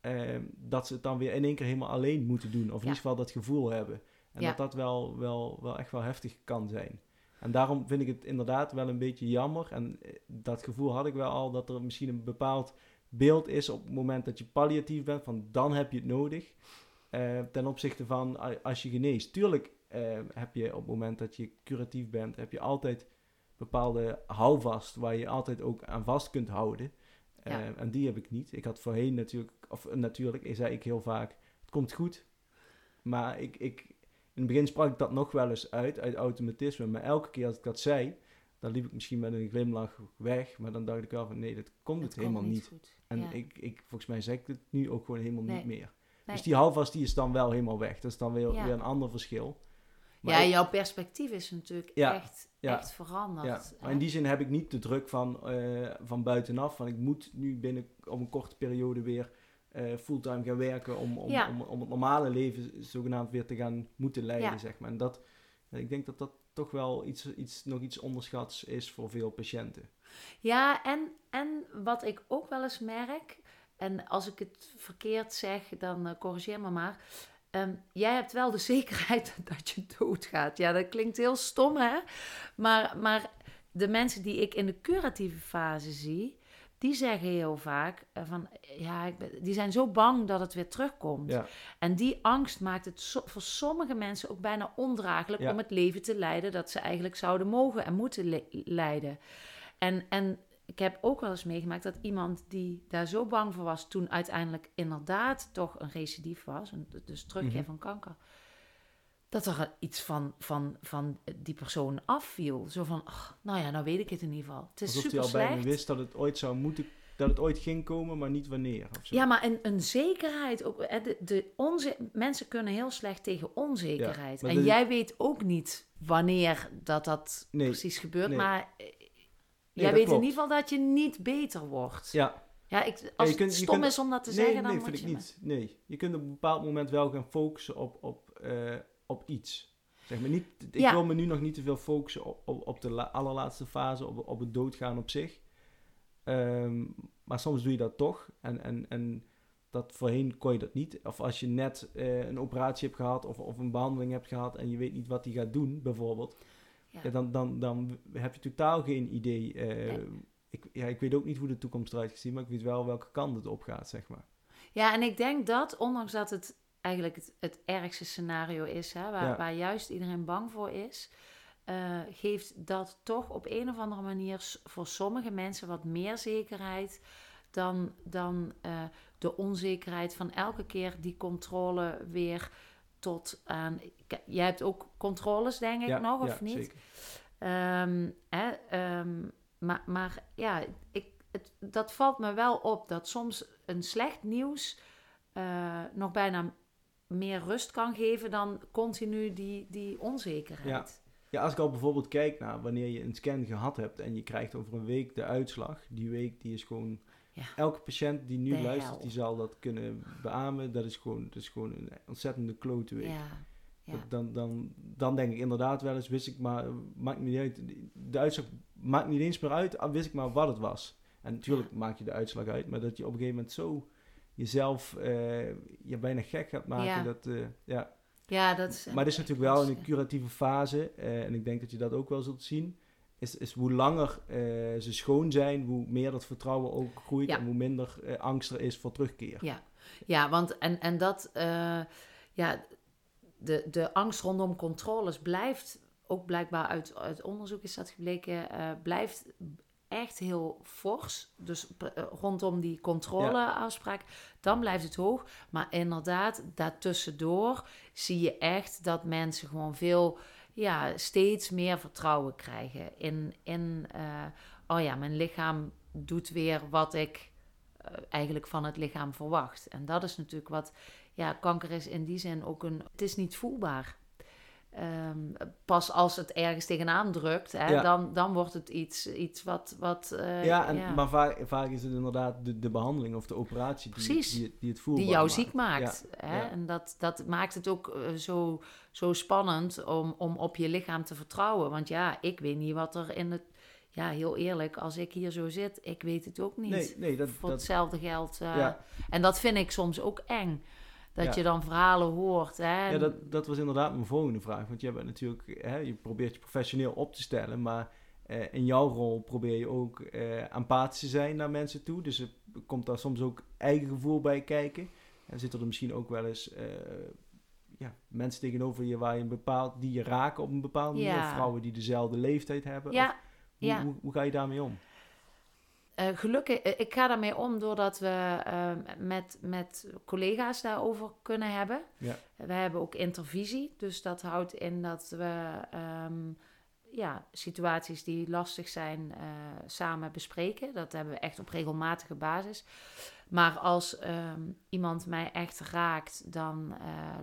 A: ehm, dat ze het dan weer in één keer helemaal alleen moeten doen. Of in
B: Ja.
A: ieder geval dat gevoel hebben. En
B: Ja.
A: dat dat wel, wel, wel echt wel heftig kan zijn. En daarom vind ik het inderdaad wel een beetje jammer. En eh, dat gevoel had ik wel al, dat er misschien een bepaald beeld is op het moment dat je palliatief bent, van dan heb je het nodig. Eh, ten opzichte van als je geneest. Tuurlijk eh, heb je op het moment dat je curatief bent, heb je altijd bepaalde houvast waar je altijd ook aan vast kunt houden. Eh,
B: Ja.
A: en die heb ik niet. Ik had voorheen natuurlijk, of eh, natuurlijk, zei ik heel vaak, het komt goed. Maar ik, ik, in het begin sprak ik dat nog wel eens uit, uit automatisme. Maar elke keer als ik dat zei, dan liep ik misschien met een glimlach weg. Maar dan dacht ik wel van, nee, dat komt het
B: het
A: helemaal
B: komt
A: niet.
B: goed.
A: En
B: Ja.
A: ik, ik, volgens mij zeg ik het nu ook gewoon helemaal
B: Nee.
A: niet meer.
B: Nee.
A: Dus die houvast die is dan wel helemaal weg. Dat is dan weer,
B: Ja.
A: weer een ander verschil. Maar
B: ja, jouw perspectief is natuurlijk
A: Ja,
B: echt,
A: ja,
B: echt veranderd.
A: Maar in die zin heb ik niet de druk van, eh, van buitenaf. Van ik moet nu binnen op een korte periode weer eh, fulltime gaan werken. Om, om, om, om het normale leven zogenaamd weer te gaan moeten leiden. Zeg maar. En dat, ik denk dat dat toch wel iets, iets, nog iets onderschats is voor veel patiënten.
B: Ja, en, en wat ik ook wel eens merk, en als ik het verkeerd zeg, dan eh, corrigeer me maar. Ehm, jij hebt wel de zekerheid dat je doodgaat. Ja, dat klinkt heel stom, hè? Maar, maar de mensen die ik in de curatieve fase zie, die zeggen heel vaak eh, van, ja, ik ben, die zijn zo bang dat het weer terugkomt.
A: Ja.
B: En die angst maakt het so- voor sommige mensen ook bijna ondraaglijk
A: Ja.
B: om het leven te leiden dat ze eigenlijk zouden mogen en moeten le- leiden. En, en ik heb ook wel eens meegemaakt dat iemand die daar zo bang voor was, toen uiteindelijk inderdaad toch een recidief was, en dus terugkeer
A: Mhm.
B: van kanker, dat er iets van, van, van die persoon afviel. Zo van, ach, nou ja, nou weet ik het in ieder geval. Het is
A: Alsof hij bijna wist dat het ooit zou moeten, dat het ooit ging komen, maar niet wanneer. Of zo.
B: Ja, maar een, een zekerheid. Ook, de, de onze, mensen kunnen heel slecht tegen onzekerheid. en jij weet ook niet wanneer dat, dat
A: Nee,
B: precies gebeurt.
A: nee.
B: Maar jij weet
A: klopt.
B: in ieder geval dat je niet beter wordt. Ja,
A: Ja,
B: ik, als
A: kunt-
B: het stom
A: kunt-
B: is om dat te
A: nee,
B: zeggen, dan
A: nee,
B: moet
A: vind ik
B: je...
A: niet. Nee, je kunt op een bepaald moment wel gaan focussen op, op, eh, op iets. Zeg maar niet, ik
B: Ja.
A: wil me nu nog niet te veel focussen op, op, op de la- allerlaatste fase, op, op het doodgaan op zich. Ehm, maar soms doe je dat toch. En, en, en dat voorheen kon je dat niet. Of als je net eh, een operatie hebt gehad of, of een behandeling hebt gehad en je weet niet wat die gaat doen, bijvoorbeeld.
B: Ja.
A: Dan, dan, dan heb je totaal geen idee. eh,
B: Nee.
A: ik, ja, ik weet ook niet hoe de toekomst eruit gaat zien, maar ik weet wel welke kant het op gaat, zeg maar.
B: Ja, en ik denk dat, ondanks dat het eigenlijk het, het ergste scenario is, hè, waar,
A: Ja.
B: waar juist iedereen bang voor is, eh, geeft dat toch op een of andere manier voor sommige mensen wat meer zekerheid dan, dan eh, de onzekerheid van elke keer die controle weer tot aan. Jij hebt ook controles, denk ik
A: ja,
B: nog, of
A: ja,
B: niet?
A: Zeker.
B: Ehm, hè, ehm, maar, maar ja, ik, het, dat valt me wel op dat soms een slecht nieuws eh, nog bijna meer rust kan geven dan continu die, die onzekerheid.
A: Ja, als ik al bijvoorbeeld kijk naar wanneer je een scan gehad hebt en je krijgt over een week de uitslag, die week die is gewoon.
B: Ja.
A: Elke patiënt die nu
B: De
A: luistert,
B: hel.
A: die zal dat kunnen beamen. Dat is gewoon, dat is gewoon een ontzettende klote week.
B: Ja, ja.
A: Dat- Dan, dan, dan denk ik inderdaad wel eens, wist ik maar, maakt niet uit. De uitslag maakt niet eens meer uit, al wist ik maar wat het was. En natuurlijk maak je de uitslag uit, maar dat je op een gegeven moment zo jezelf eh, je bijna gek gaat maken. Dat, eh, ja.
B: ja, dat is.
A: Maar het is natuurlijk wel in een curatieve fase, eh, en ik denk dat je dat ook wel zult zien. Is, is hoe langer eh, ze schoon zijn, hoe meer dat vertrouwen ook groeit
B: Ja.
A: en hoe minder eh, angst er is voor terugkeer.
B: Ja, ja want en, en dat, eh, ja, de, de angst rondom controles blijft, ook blijkbaar uit, uit onderzoek is dat gebleken, blijft echt heel fors. Dus rondom die controleafspraak, dan blijft het hoog. Maar inderdaad, daartussendoor zie je echt dat mensen gewoon veel, ja, steeds meer vertrouwen krijgen in, in eh, oh ja, mijn lichaam doet weer wat ik eh, eigenlijk van het lichaam verwacht. En dat is natuurlijk wat, ja, kanker is in die zin ook een, het is niet voelbaar. Ehm, pas als het ergens tegenaan drukt, hè,
A: Ja.
B: dan, dan wordt het iets, iets wat... wat eh,
A: Ja, en, maar vaak, vaak is het inderdaad de, de behandeling of de operatie die,
B: Precies.
A: die, die het voelbaar
B: die jou
A: maakt.
B: ziek maakt. Hè? En dat, dat maakt het ook eh, zo, zo spannend om, om op je lichaam te vertrouwen. Want ja, ik weet niet wat er in het... Ja, heel eerlijk, als ik hier zo zit, ik weet het ook niet.
A: Nee, nee, dat,
B: Voor
A: dat,
B: hetzelfde geld. eh, En dat vind ik soms ook eng. Dat
A: Ja.
B: je dan verhalen hoort. Hè?
A: ja dat, dat was inderdaad mijn volgende vraag. Want je bent natuurlijk, hè, je probeert je professioneel op te stellen, maar eh, in jouw rol probeer je ook eh empathisch te zijn naar mensen toe. Dus er komt daar soms ook eigen gevoel bij kijken. En zitten er misschien ook wel eens eh, ja, mensen tegenover je waar je een bepaald, die je raken op een bepaalde manier.
B: Ja.
A: Of vrouwen die dezelfde leeftijd hebben. Of
B: ja,
A: hoe,
B: ja.
A: hoe, hoe ga je daarmee om?
B: Eh, gelukkig, eh, ik ga daarmee om doordat we eh, met, met collega's daarover kunnen hebben.
A: Ja.
B: We hebben ook intervisie, dus dat houdt in dat we ehm, ja, situaties die lastig zijn eh, samen bespreken. Dat hebben we echt op regelmatige basis. Maar als ehm, iemand mij echt raakt, dan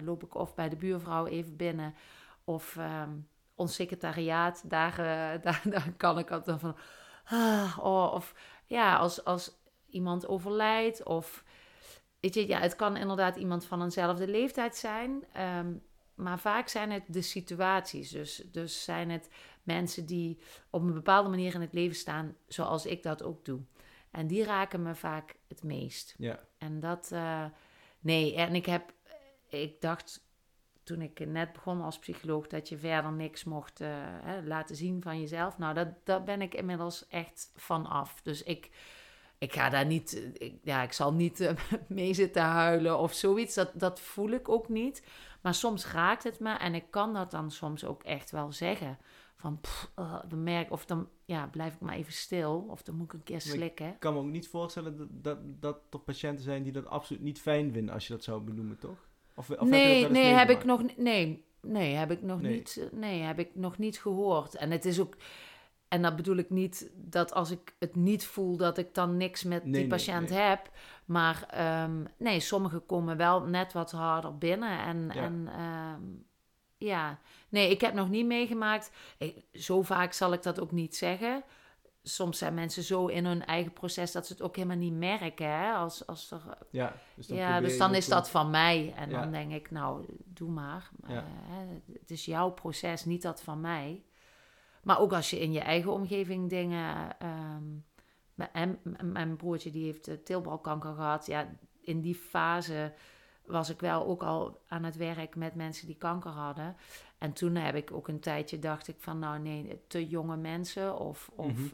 B: loop ik of bij de buurvrouw even binnen of ehm, ons secretariaat, daar, daar, daar kan ik altijd van. Ah, oh, of ja, als, als iemand overlijdt of weet je, ja, het kan inderdaad iemand van eenzelfde leeftijd zijn, ehm, maar vaak zijn het de situaties. Dus, dus zijn het mensen die op een bepaalde manier in het leven staan, zoals ik dat ook doe. En die raken me vaak het meest.
A: Ja,
B: En dat, eh, nee, en ik heb, ik dacht toen ik net begon als psycholoog dat je verder niks mocht eh, laten zien van jezelf. Nou, dat, dat ben ik inmiddels echt van af. Dus ik, ik ga daar niet, eh, ik, ja, ik zal niet eh, mee zitten huilen of zoiets. Dat, dat voel ik ook niet. Maar soms raakt het me en ik kan dat dan soms ook echt wel zeggen. van pff, uh, dan merk of dan ja, blijf ik maar even stil of dan moet ik een keer slikken.
A: Ik kan me ook niet voorstellen dat, dat, dat er patiënten zijn die dat absoluut niet fijn vinden als je dat zou benoemen, toch?
B: Of, of nee, heb nee, heb ik nog nee, nee, heb ik nog nee. niet, nee, heb ik nog niet gehoord. En het is ook, en dat bedoel ik niet dat als ik het niet voel, dat ik dan niks met die patiënt heb. Maar um, nee, sommigen komen wel net wat harder binnen. En ja, en, um, ja. nee, ik heb nog niet meegemaakt. Ik, zo vaak zal ik dat ook niet zeggen. Soms zijn mensen zo in hun eigen proces dat ze het ook helemaal niet merken. Hè? Als, als er,
A: ja, dus dan,
B: ja, dus dan is dat van mij. En dan denk ik, nou, doe maar. Uh, het is jouw proces, niet dat van mij. Maar ook als je in je eigen omgeving dingen. Um, mijn, mijn broertje die heeft uh, teelbalkanker gehad. Ja, in die fase was ik wel ook al aan het werk met mensen die kanker hadden. En toen heb ik ook een tijdje dacht ik van nou nee, te jonge mensen of, of mm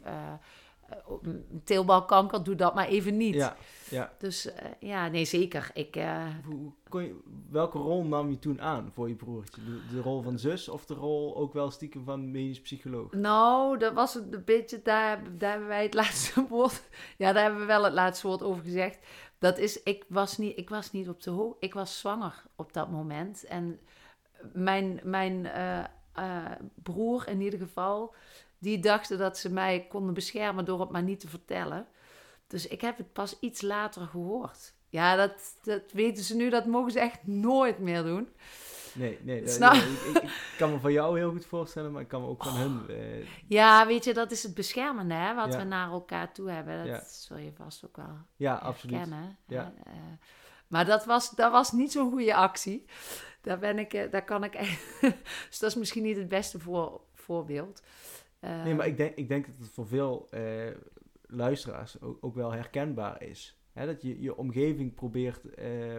B: teelbalkanker, doe dat maar even niet.
A: Ja, ja.
B: Dus uh, ja, nee zeker. Ik, uh...
A: Hoe, kon je, welke rol nam je toen aan voor je broertje? De, de, rol van zus of de rol ook wel stiekem van medisch psycholoog?
B: Nou, dat was het een beetje, daar, daar hebben wij het laatste woord, ja daar hebben we wel het laatste woord over gezegd. Dat is, ik was niet, ik was niet op de hoogte, ik was zwanger op dat moment en mijn, mijn uh, uh, broer in ieder geval, die dachten dat ze mij konden beschermen door het maar niet te vertellen. Dus ik heb het pas iets later gehoord. Ja, dat, dat weten ze nu, dat mogen ze echt nooit meer doen.
A: Nee, nee. Dat, ik, ik, kan me van jou heel goed voorstellen, maar ik kan me ook van hun...
B: Oh. Eh... Ja, weet je, dat is het beschermende, hè, wat ja. we naar elkaar toe hebben. Dat ja. zul je vast ook wel
A: ja, absoluut.
B: Ja. Uh, maar dat was, dat was niet zo'n goede actie. Daar, ben ik, eh, daar kan ik echt... dus dat is misschien niet het beste voor, voorbeeld.
A: Uh, nee, maar ik denk, ik denk dat het voor veel uh, luisteraars ook, ook, wel herkenbaar is. Hè? Dat je je omgeving probeert uh,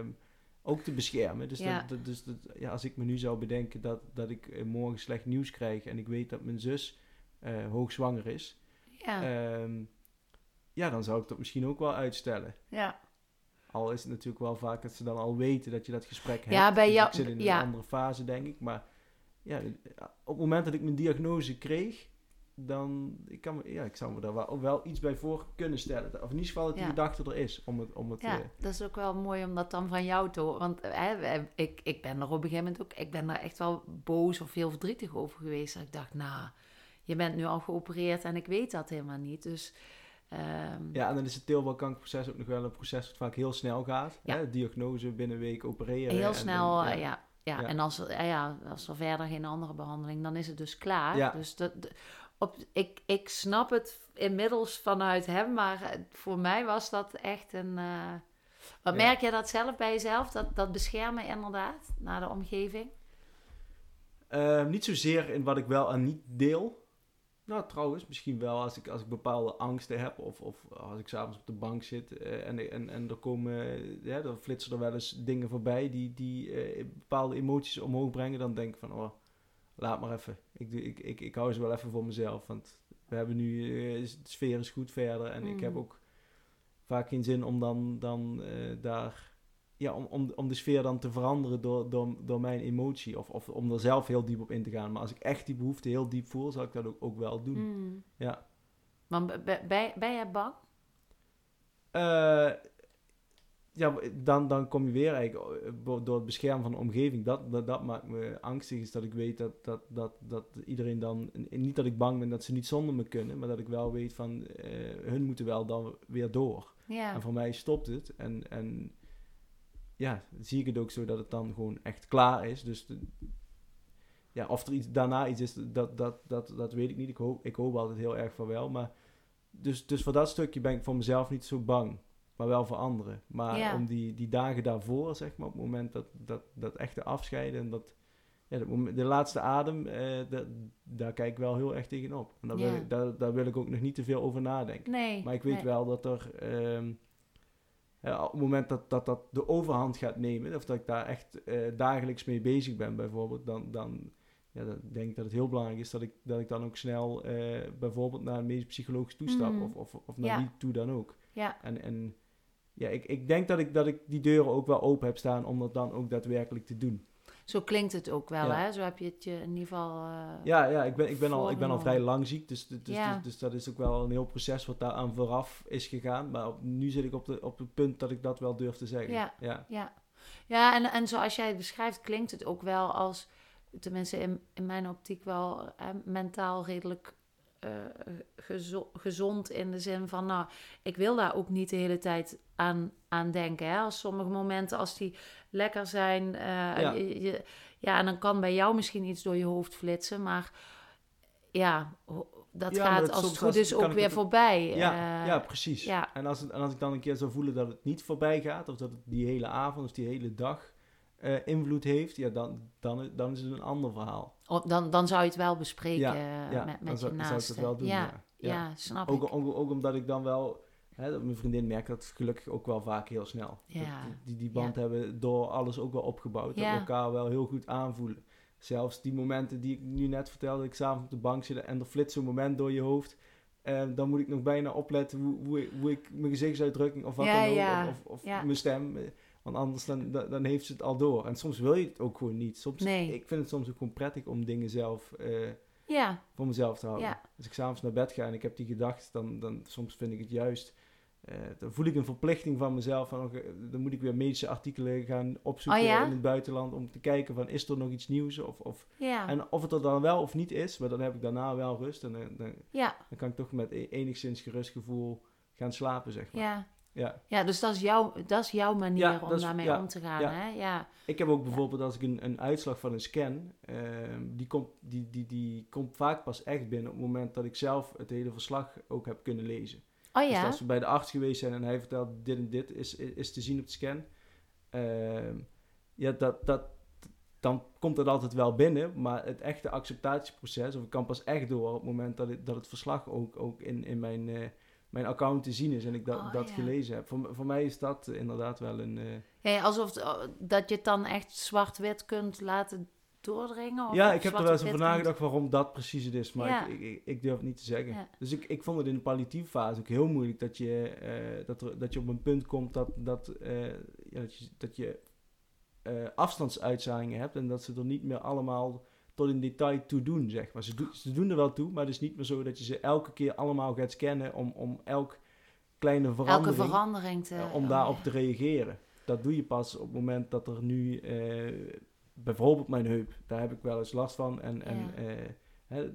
A: ook te beschermen. Dus, ja. dat, dus dat, ja, als ik me nu zou bedenken dat, dat ik morgen slecht nieuws krijg... en ik weet dat mijn zus hoogzwanger is... Ja. Ehm, ja, dan zou ik dat misschien ook wel uitstellen.
B: Ja.
A: Al is het natuurlijk wel vaak dat ze dan al weten dat je dat gesprek hebt.
B: Ja, bij
A: dus
B: jou.
A: ik zit in een
B: ja.
A: andere fase, denk ik. Maar ja, op het moment dat ik mijn diagnose kreeg, dan ik kan ja, ik zou me daar wel, wel iets bij voor kunnen stellen. Of in ieder geval dat die ja. gedachte er is. Om het, om het,
B: ja, uh, dat is ook wel mooi om dat dan van jou te horen. Want hè, ik, ik ben er op een gegeven moment ook, ik ben daar echt wel boos of heel verdrietig over geweest. Dat ik dacht, nou, je bent nu al geopereerd en ik weet dat helemaal niet. Dus Um,
A: ja, en dan is het teelbalkankerproces ook nog wel een proces wat vaak heel snel gaat. Ja. Hè? Diagnose binnen een week opereren.
B: Heel snel, en, en, ja. Ja, ja. en als, ja, als er verder geen andere behandeling, dan is het dus klaar. Ja. Dus dat, op, ik, ik snap het inmiddels vanuit hem, maar voor mij was dat echt een... Uh, wat merk je dat zelf bij jezelf, dat, dat beschermen inderdaad, naar de omgeving?
A: Uh, niet zozeer in wat ik wel en niet deel. Nou, trouwens, misschien wel als ik, als ik bepaalde angsten heb of, of als ik s'avonds op de bank zit uh, en, en, en er komen, ja, dan flitsen er wel eens dingen voorbij die, die uh, bepaalde emoties omhoog brengen. Dan denk ik van, oh, laat maar even. Ik, ik, ik, ik hou ze wel even voor mezelf, want we hebben nu, de sfeer is goed verder en mm. ik heb mm. ook vaak geen zin om dan, dan daar ja, om, om, om de sfeer dan te veranderen door, door, door mijn emotie. Of, of om er zelf heel diep op in te gaan. Maar als ik echt die behoefte heel diep voel, zal ik dat ook, ook wel doen.
B: Mm.
A: Ja.
B: Ben, ben, ben jij bang?
A: Uh, ja, dan, dan kom je weer eigenlijk eh, door het beschermen van de omgeving. Dat, dat, dat maakt me angstig, is dat ik weet dat, dat, dat, dat iedereen dan... Niet dat ik bang ben dat ze niet zonder me kunnen, maar dat ik wel weet van... Uh, hun moeten wel dan weer door.
B: Ja.
A: En voor mij stopt het. En, en ja, zie ik het ook zo dat het dan gewoon echt klaar is. Dus de, ja, of er iets, daarna iets is, dat, dat, dat, dat weet ik niet. Ik hoop, ik hoop altijd heel erg van wel. Maar dus, dus voor dat stukje ben ik voor mezelf niet zo bang. Maar wel voor anderen. Maar
B: ja.
A: om die, die dagen daarvoor, zeg maar, op het moment dat, dat, dat echte afscheiden en dat, ja, dat moment, de laatste adem, eh, dat, daar kijk ik wel heel erg tegenop. En daar,
B: Ja.
A: wil ik, daar, daar wil ik ook nog niet te veel over nadenken.
B: Nee.
A: Maar ik weet
B: nee.
A: wel dat er ehm, ja, op het moment dat, dat dat de overhand gaat nemen, of dat ik daar echt eh, dagelijks mee bezig ben bijvoorbeeld, dan, dan, ja, dan denk ik dat het heel belangrijk is dat ik, dat ik dan ook snel eh, bijvoorbeeld naar een medisch psychologisch toestap
B: Mm.
A: of, of, of naar
B: Ja.
A: wie toe dan ook.
B: Ja,
A: En, en ja, ik, ik denk dat ik, dat ik die deuren ook wel open heb staan om dat dan ook daadwerkelijk te doen.
B: Zo klinkt het ook wel,
A: Ja.
B: hè? Zo heb je het je in ieder geval... eh,
A: Ja, ja ik, ben, ik, ben al, ik ben al vrij lang ziek, dus, dus, dus,
B: Ja.
A: dus, dus dat is ook wel een heel proces wat daar aan vooraf is gegaan. Maar op, nu zit ik op, de, op het punt dat ik dat wel durf te zeggen.
B: Ja.
A: ja.
B: Ja, ja en, en zoals jij het beschrijft, klinkt het ook wel als, tenminste in, in mijn optiek wel, eh, mentaal redelijk gezo- gezond in de zin van, nou, ik wil daar ook niet de hele tijd aan, aan denken. Hè? Als sommige momenten, als die lekker zijn, eh,
A: Ja.
B: je- je- ja, en dan kan bij jou misschien iets door je hoofd flitsen, maar ja, dat
A: Ja,
B: gaat
A: dat
B: als het goed
A: als-
B: is ook weer
A: het-
B: voorbij.
A: Ja, ja, precies.
B: ja.
A: En, als het, en als ik dan een keer zou voelen dat het niet voorbij gaat, of dat het die hele avond of die hele dag eh, invloed heeft, ja, dan, dan, dan is het een ander verhaal.
B: Of Dan, dan zou je het wel bespreken
A: Ja,
B: eh,
A: ja,
B: met,
A: dan
B: met
A: zou-
B: je
A: dan zou ik
B: naasten.
A: dat wel doen,
B: Ja, snap
A: Ook,
B: ik.
A: ook, ook omdat ik dan wel, hè, dat mijn vriendin merkt dat gelukkig ook wel vaak heel snel.
B: Ja.
A: Dat die, die band hebben door alles ook wel opgebouwd,
B: Ja.
A: dat we elkaar wel heel goed aanvoelen. Zelfs die momenten die ik nu net vertelde, ik s'avonds op de bank zit en er flitst zo'n moment door je hoofd. eh, dan moet ik nog bijna opletten hoe, hoe, ik- hoe ik mijn gezichtsuitdrukking of wat
B: Ja,
A: dan ook,
B: ja,
A: of, of, of
B: ja.
A: mijn stem. eh, Want anders dan, dan, heeft ze het al door. En soms wil je het ook gewoon niet. Soms,
B: Nee.
A: Ik vind het soms ook gewoon prettig om dingen zelf eh, voor mezelf te houden. Als ik s'avonds naar bed ga en ik heb die gedacht, dan, dan soms vind ik het juist. Eh, dan voel ik een verplichting van mezelf. Van, dan moet ik weer medische artikelen gaan opzoeken
B: Oh ja?
A: in het buitenland. Om te kijken van is er nog iets nieuws. Of, of,
B: ja,
A: En of het er dan wel of niet is. Maar dan heb ik daarna wel rust. En dan, dan,
B: ja,
A: dan kan ik toch met e- enigszins gerust gevoel gaan slapen, zeg maar.
B: ja.
A: Ja.
B: Ja, dus dat is jouw, dat is jouw manier om daarmee om te gaan,
A: ja.
B: hè? Ja,
A: Ik heb ook bijvoorbeeld als ik een, een uitslag van een scan, ehm, die, komt, die, die, die komt vaak pas echt binnen op het moment dat ik zelf het hele verslag ook heb kunnen lezen.
B: Oh
A: Dus als we bij de arts geweest zijn en hij vertelt dit en dit is, is, te zien op de scan, ehm, ja, dat, dat, dan komt dat altijd wel binnen, maar het echte acceptatieproces, of ik kan pas echt door op het moment dat het, dat het verslag ook, ook in, in mijn, eh, mijn account te zien is en ik dat,
B: Oh,
A: dat
B: ja.
A: gelezen heb. Voor, voor mij is dat inderdaad wel een... eh,
B: ja, alsof oh, dat je het dan echt zwart-wit kunt laten doordringen? Of
A: ja, ik heb er wel eens over nagedacht waarom dat precies het is, maar
B: Ja.
A: ik, ik, ik durf het niet te zeggen.
B: Ja.
A: Dus ik, ik vond het in de palliatieve fase ook heel moeilijk dat je, eh, dat er, dat je op een punt komt dat, dat, eh, ja, dat je, dat je eh, afstandsuitzaaiingen hebt en dat ze er niet meer allemaal tot in detail toe doen, zeg maar. Ze, doen ze doen er wel toe, maar het is niet meer zo dat je ze elke keer allemaal gaat scannen om, om elk kleine
B: Elke
A: verandering,
B: verandering te...
A: eh, om
B: oh,
A: daarop te reageren. Dat doe je pas op het moment dat er nu, bijvoorbeeld mijn heup, daar heb ik wel eens last van. En, en
B: Ja.
A: eh, hè,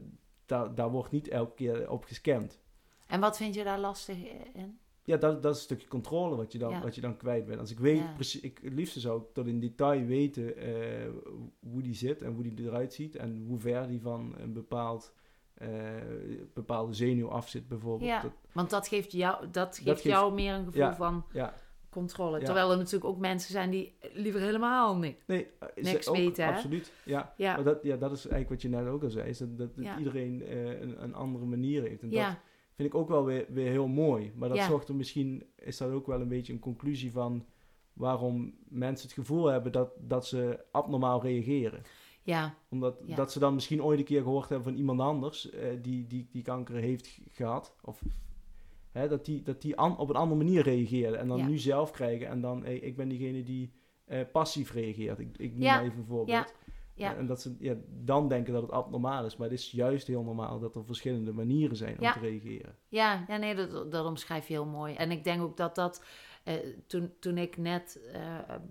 A: daar, daar wordt niet elke keer op gescand.
B: En wat vind je daar lastig in?
A: Ja, dat, dat is een stukje controle wat je dan,
B: Ja.
A: wat je dan kwijt bent. Als ik weet,
B: Ja.
A: precies, ik, het liefste zou ik tot in detail weten eh, hoe die zit en hoe die eruit ziet. En hoe ver die van een bepaald, eh, bepaalde zenuw af zit bijvoorbeeld.
B: Ja.
A: Dat-
B: Want dat geeft jou, dat geeft jou meer een gevoel
A: ja.
B: van
A: ja.
B: Controle.
A: Ja.
B: Terwijl er natuurlijk ook mensen zijn die liever helemaal niks.
A: Nee, eh,
B: Niks
A: ook,
B: weten, hè?
A: Absoluut, ja.
B: Ja,
A: Maar dat, ja, dat is eigenlijk wat je net ook al zei, is dat, dat dat
B: Ja.
A: iedereen eh, een, een andere manier heeft. En dat vind ik ook wel weer, weer heel mooi. Maar dat zorgt er misschien, is dat ook wel een beetje een conclusie van waarom mensen het gevoel hebben dat, dat ze abnormaal reageren.
B: ja,
A: Omdat
B: Ja.
A: dat ze dan misschien ooit een keer gehoord hebben van iemand anders eh, die, die, die kanker heeft gehad. Of hè, dat die, dat die an- op een andere manier reageerde. En dan
B: Ja.
A: nu zelf krijgen. En dan, hey, ik ben diegene die eh, passief reageert. Ik, ik noem
B: Ja.
A: maar even een voorbeeld.
B: ja.
A: En dat ze ja, dan denken dat het abnormaal is. Maar het is juist heel normaal dat er verschillende manieren zijn om
B: Ja.
A: te reageren.
B: Ja, ja nee, dat, dat omschrijf je heel mooi. En ik denk ook dat dat, eh, toen, toen ik net eh,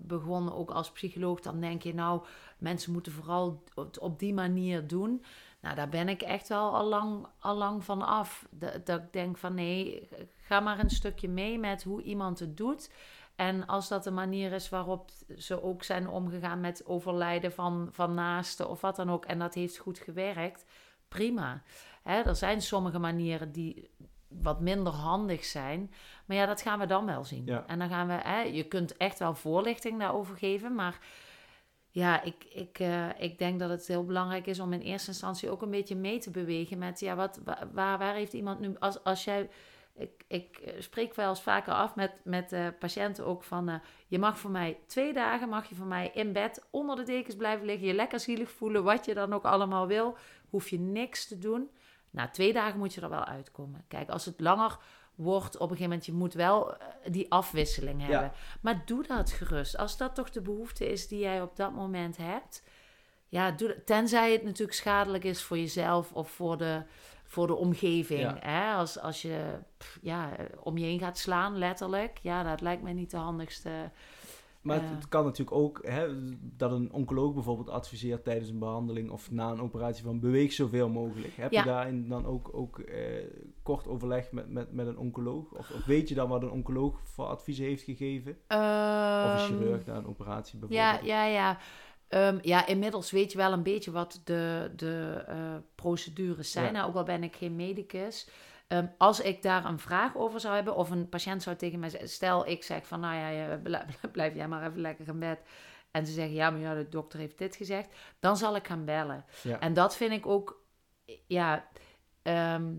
B: begon, ook als psycholoog, dan denk je nou, mensen moeten vooral het op die manier doen. Nou, daar ben ik echt wel al lang, al lang van af. Dat, dat ik denk van nee, ga maar een stukje mee met hoe iemand het doet. En als dat de manier is waarop ze ook zijn omgegaan met overlijden van, van naasten of wat dan ook, en dat heeft goed gewerkt, prima. Hè, er zijn sommige manieren die wat minder handig zijn. Maar ja, dat gaan we dan wel zien.
A: Ja.
B: En dan gaan we, hè, je kunt echt wel voorlichting daarover geven, maar ja, ik, ik, eh, ik denk dat het heel belangrijk is om in eerste instantie ook een beetje mee te bewegen met, ja, wat, wa- waar, waar heeft iemand nu, als, als jij, ik, ik eh, spreek wel eens vaker af met, met eh, patiënten ook van, je mag voor mij twee dagen, mag je voor mij in bed onder de dekens blijven liggen, je lekker zielig voelen, wat je dan ook allemaal wil, hoef je niks te doen. Na twee dagen moet je er wel uitkomen. Kijk, als het langer wordt op een gegeven moment, je moet wel eh, die afwisseling
A: Ja.
B: hebben. Maar doe dat gerust. Als dat toch de behoefte is die jij op dat moment hebt, ja, doe dat. Tenzij het natuurlijk schadelijk is voor jezelf of voor de, voor de omgeving.
A: Ja.
B: Hè? Als, als je pff, ja, om je heen gaat slaan, letterlijk. Ja, dat lijkt mij niet de handigste.
A: Maar het, het kan natuurlijk ook hè, dat een oncoloog bijvoorbeeld adviseert tijdens een behandeling of na een operatie van beweeg zoveel mogelijk. Heb
B: Ja.
A: je daarin dan ook, ook eh, kort overleg met, met, met een oncoloog? Of, of weet je dan wat een oncoloog voor adviezen heeft gegeven? Of een
B: Ehm,
A: chirurg na een operatie
B: Ja,
A: bijvoorbeeld?
B: ja, ja. Ehm, ja, inmiddels weet je wel een beetje wat de, de eh, procedures zijn.
A: Ja.
B: Nou, ook al ben ik geen medicus. Ehm, als ik daar een vraag over zou hebben, of een patiënt zou tegen mij zeggen... Stel, ik zeg van, nou ja, blijf jij maar even lekker in bed. En ze zeggen, ja, maar ja, de dokter heeft dit gezegd. Dan zal ik gaan bellen.
A: Ja.
B: En dat vind ik ook, ja... ehm,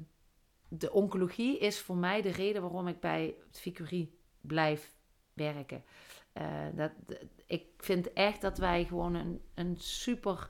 B: de oncologie is voor mij de reden waarom ik bij het Vicurie blijf werken. Eh, dat, ik vind echt dat wij gewoon een, een super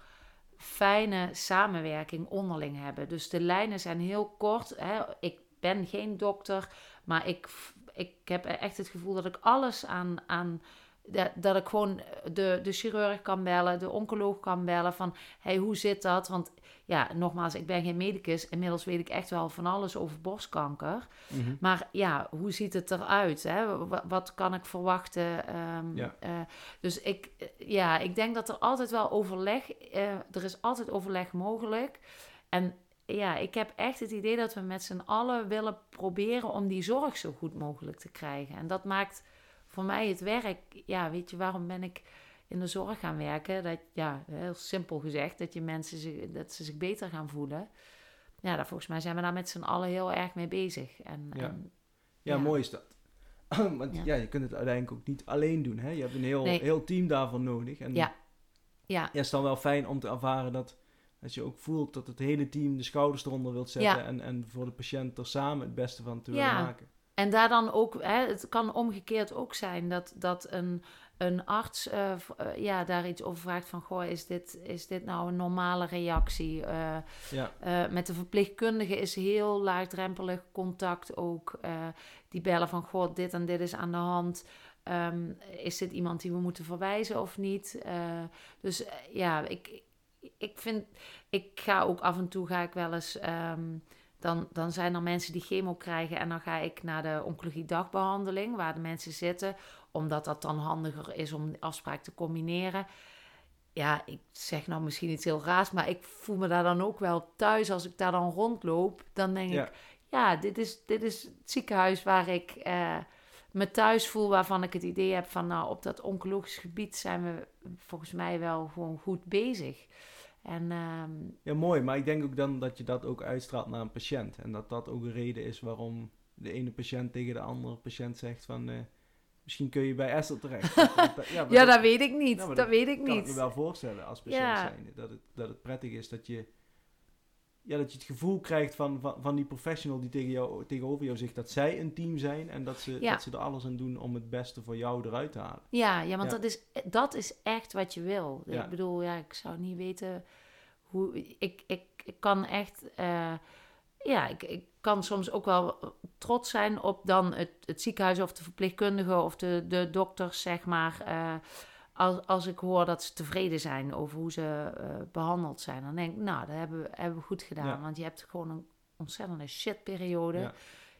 B: fijne samenwerking onderling hebben. Dus de lijnen zijn heel kort. Hè. Ik ben geen dokter, maar ik, ik heb echt het gevoel dat ik alles aan. aan dat, dat ik gewoon de, de chirurg kan bellen, de oncoloog kan bellen van hey, hoe zit dat? Want ja, nogmaals, ik ben geen medicus. Inmiddels weet ik echt wel van alles over borstkanker.
A: Mhm.
B: Maar ja, hoe ziet het eruit? Hè? Wat, wat kan ik verwachten? Ehm,
A: Ja.
B: eh, dus ik, eh, ja, ik denk dat er altijd wel overleg... eh, er is altijd overleg mogelijk. En ja, ik heb echt het idee dat we met z'n allen willen proberen... om die zorg zo goed mogelijk te krijgen. En dat maakt voor mij het werk... Ja, weet je, waarom ben ik in de zorg gaan werken? Dat, ja, heel simpel gezegd, dat, je mensen zich, dat ze zich beter gaan voelen... Ja, daar, volgens mij zijn we daar met z'n allen heel erg mee bezig. En,
A: Ja.
B: en
A: Ja,
B: Ja.
A: mooi is dat. Want ja.
B: Ja.
A: je kunt het uiteindelijk ook niet alleen doen. Hè? Je hebt een heel,
B: Nee.
A: heel team daarvoor nodig. En
B: Ja. ja,
A: het is dan wel fijn om te ervaren dat als je ook voelt dat het hele team de schouders eronder wilt zetten en, en voor de patiënt er samen het beste van te
B: Ja.
A: willen maken.
B: En daar dan ook, hè, het kan omgekeerd ook zijn dat, dat een, een arts eh, eh, ja, daar iets over vraagt van, goh, is dit, is dit nou een normale reactie? Eh,
A: Ja,
B: met de verpleegkundige is heel laagdrempelig contact ook. die bellen van, goh, dit en dit is aan de hand. Ehm, is dit iemand die we moeten verwijzen of niet? Dus ja, ik, ik vind, ik ga ook af en toe ga ik wel eens, ehm, dan, dan zijn er mensen die chemo krijgen en dan ga ik naar de oncologie dagbehandeling waar de mensen zitten, omdat dat dan handiger is om de afspraak te combineren. Ja, ik zeg nou misschien iets heel raars, maar ik voel me daar dan ook wel thuis als ik daar dan rondloop. Dan denk
A: Ja.
B: ik, ja, dit is, dit is het ziekenhuis waar ik eh, me thuis voel, waarvan ik het idee heb van, nou, op dat oncologisch gebied zijn we volgens mij wel gewoon goed bezig. En ehm,
A: ja, mooi. Maar ik denk ook dan dat je dat ook uitstraalt naar een patiënt. En dat dat ook een reden is waarom de ene patiënt tegen de andere patiënt zegt van... eh, misschien kun je bij Esther terecht. Dat- ja,
B: ja,
A: dat
B: dat weet ik niet. Dat weet ik
A: kan ik me
B: niet.
A: wel voorstellen als patiënt
B: Ja.
A: zijnde. Dat het, dat het prettig is dat je... Ja, dat je het gevoel krijgt van, van, van die professional die tegen jou, tegenover jou zegt dat zij een team zijn en dat ze,
B: Ja.
A: dat ze er alles aan doen om het beste voor jou eruit te halen.
B: Ja, ja want
A: Ja.
B: Dat, is, dat is echt wat je wil.
A: Ja.
B: Ik bedoel, ja, ik zou niet weten hoe... Ik, ik, ik kan echt... eh, ja, ik, ik kan soms ook wel trots zijn op dan het, het ziekenhuis of de verpleegkundige of de, de dokters, zeg maar. eh, als, als ik hoor dat ze tevreden zijn over hoe ze eh, behandeld zijn, dan denk ik, nou, dat hebben we, hebben we goed gedaan.
A: Ja.
B: Want je hebt gewoon een ontzettende shitperiode.
A: Ja.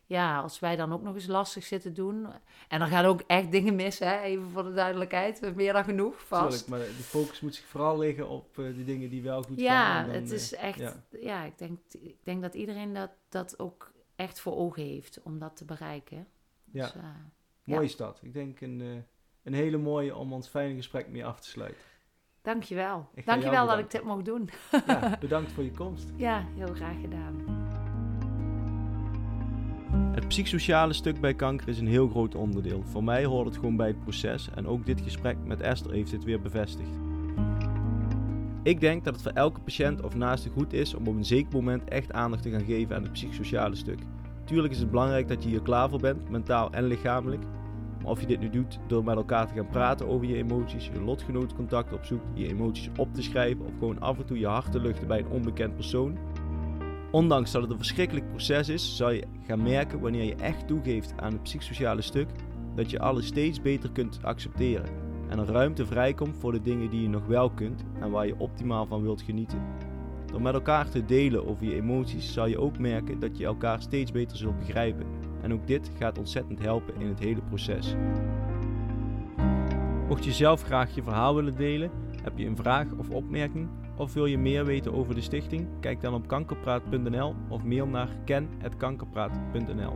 B: Ja. als wij dan ook nog eens lastig zitten doen. En dan gaan ook echt dingen mis, hè? even voor de duidelijkheid. Meer dan genoeg, vast.
A: Tuurlijk, maar de focus moet zich vooral liggen op eh, de dingen die wel goed gaan.
B: Ja,
A: en dan,
B: het
A: eh,
B: is echt.
A: ja.
B: Ja, ik, denk, ik denk dat iedereen dat, dat ook echt voor ogen heeft om dat te bereiken.
A: Ja.
B: Dus, eh,
A: Mooie stad. Ik denk een, eh, een hele mooie om ons fijne gesprek mee af te sluiten.
B: dankjewel.
A: Ik
B: Dankjewel dat ik dit mocht doen.
A: Ja, bedankt voor je komst.
B: Ja, heel graag gedaan.
A: Het psychosociale stuk bij kanker is een heel groot onderdeel. Voor mij hoort het gewoon bij het proces en ook dit gesprek met Esther heeft dit weer bevestigd. Ik denk dat het voor elke patiënt of naaste goed is om op een zeker moment echt aandacht te gaan geven aan het psychosociale stuk. Tuurlijk is het belangrijk dat je hier klaar voor bent, mentaal en lichamelijk. Maar of je dit nu doet door met elkaar te gaan praten over je emoties, je lotgenootcontact opzoekt, je emoties op te schrijven of gewoon af en toe je hart te luchten bij een onbekend persoon. Ondanks dat het een verschrikkelijk proces is, zal je gaan merken wanneer je echt toegeeft aan het psychosociale stuk, dat je alles steeds beter kunt accepteren en er ruimte vrijkomt voor de dingen die je nog wel kunt en waar je optimaal van wilt genieten. Door met elkaar te delen over je emoties zal je ook merken dat je elkaar steeds beter zult begrijpen. En ook dit gaat ontzettend helpen in het hele proces. Mocht je zelf graag je verhaal willen delen, heb je een vraag of opmerking of wil je meer weten over de stichting? Kijk dan op kankerpraat.nl of mail naar ken.kankerpraat.nl.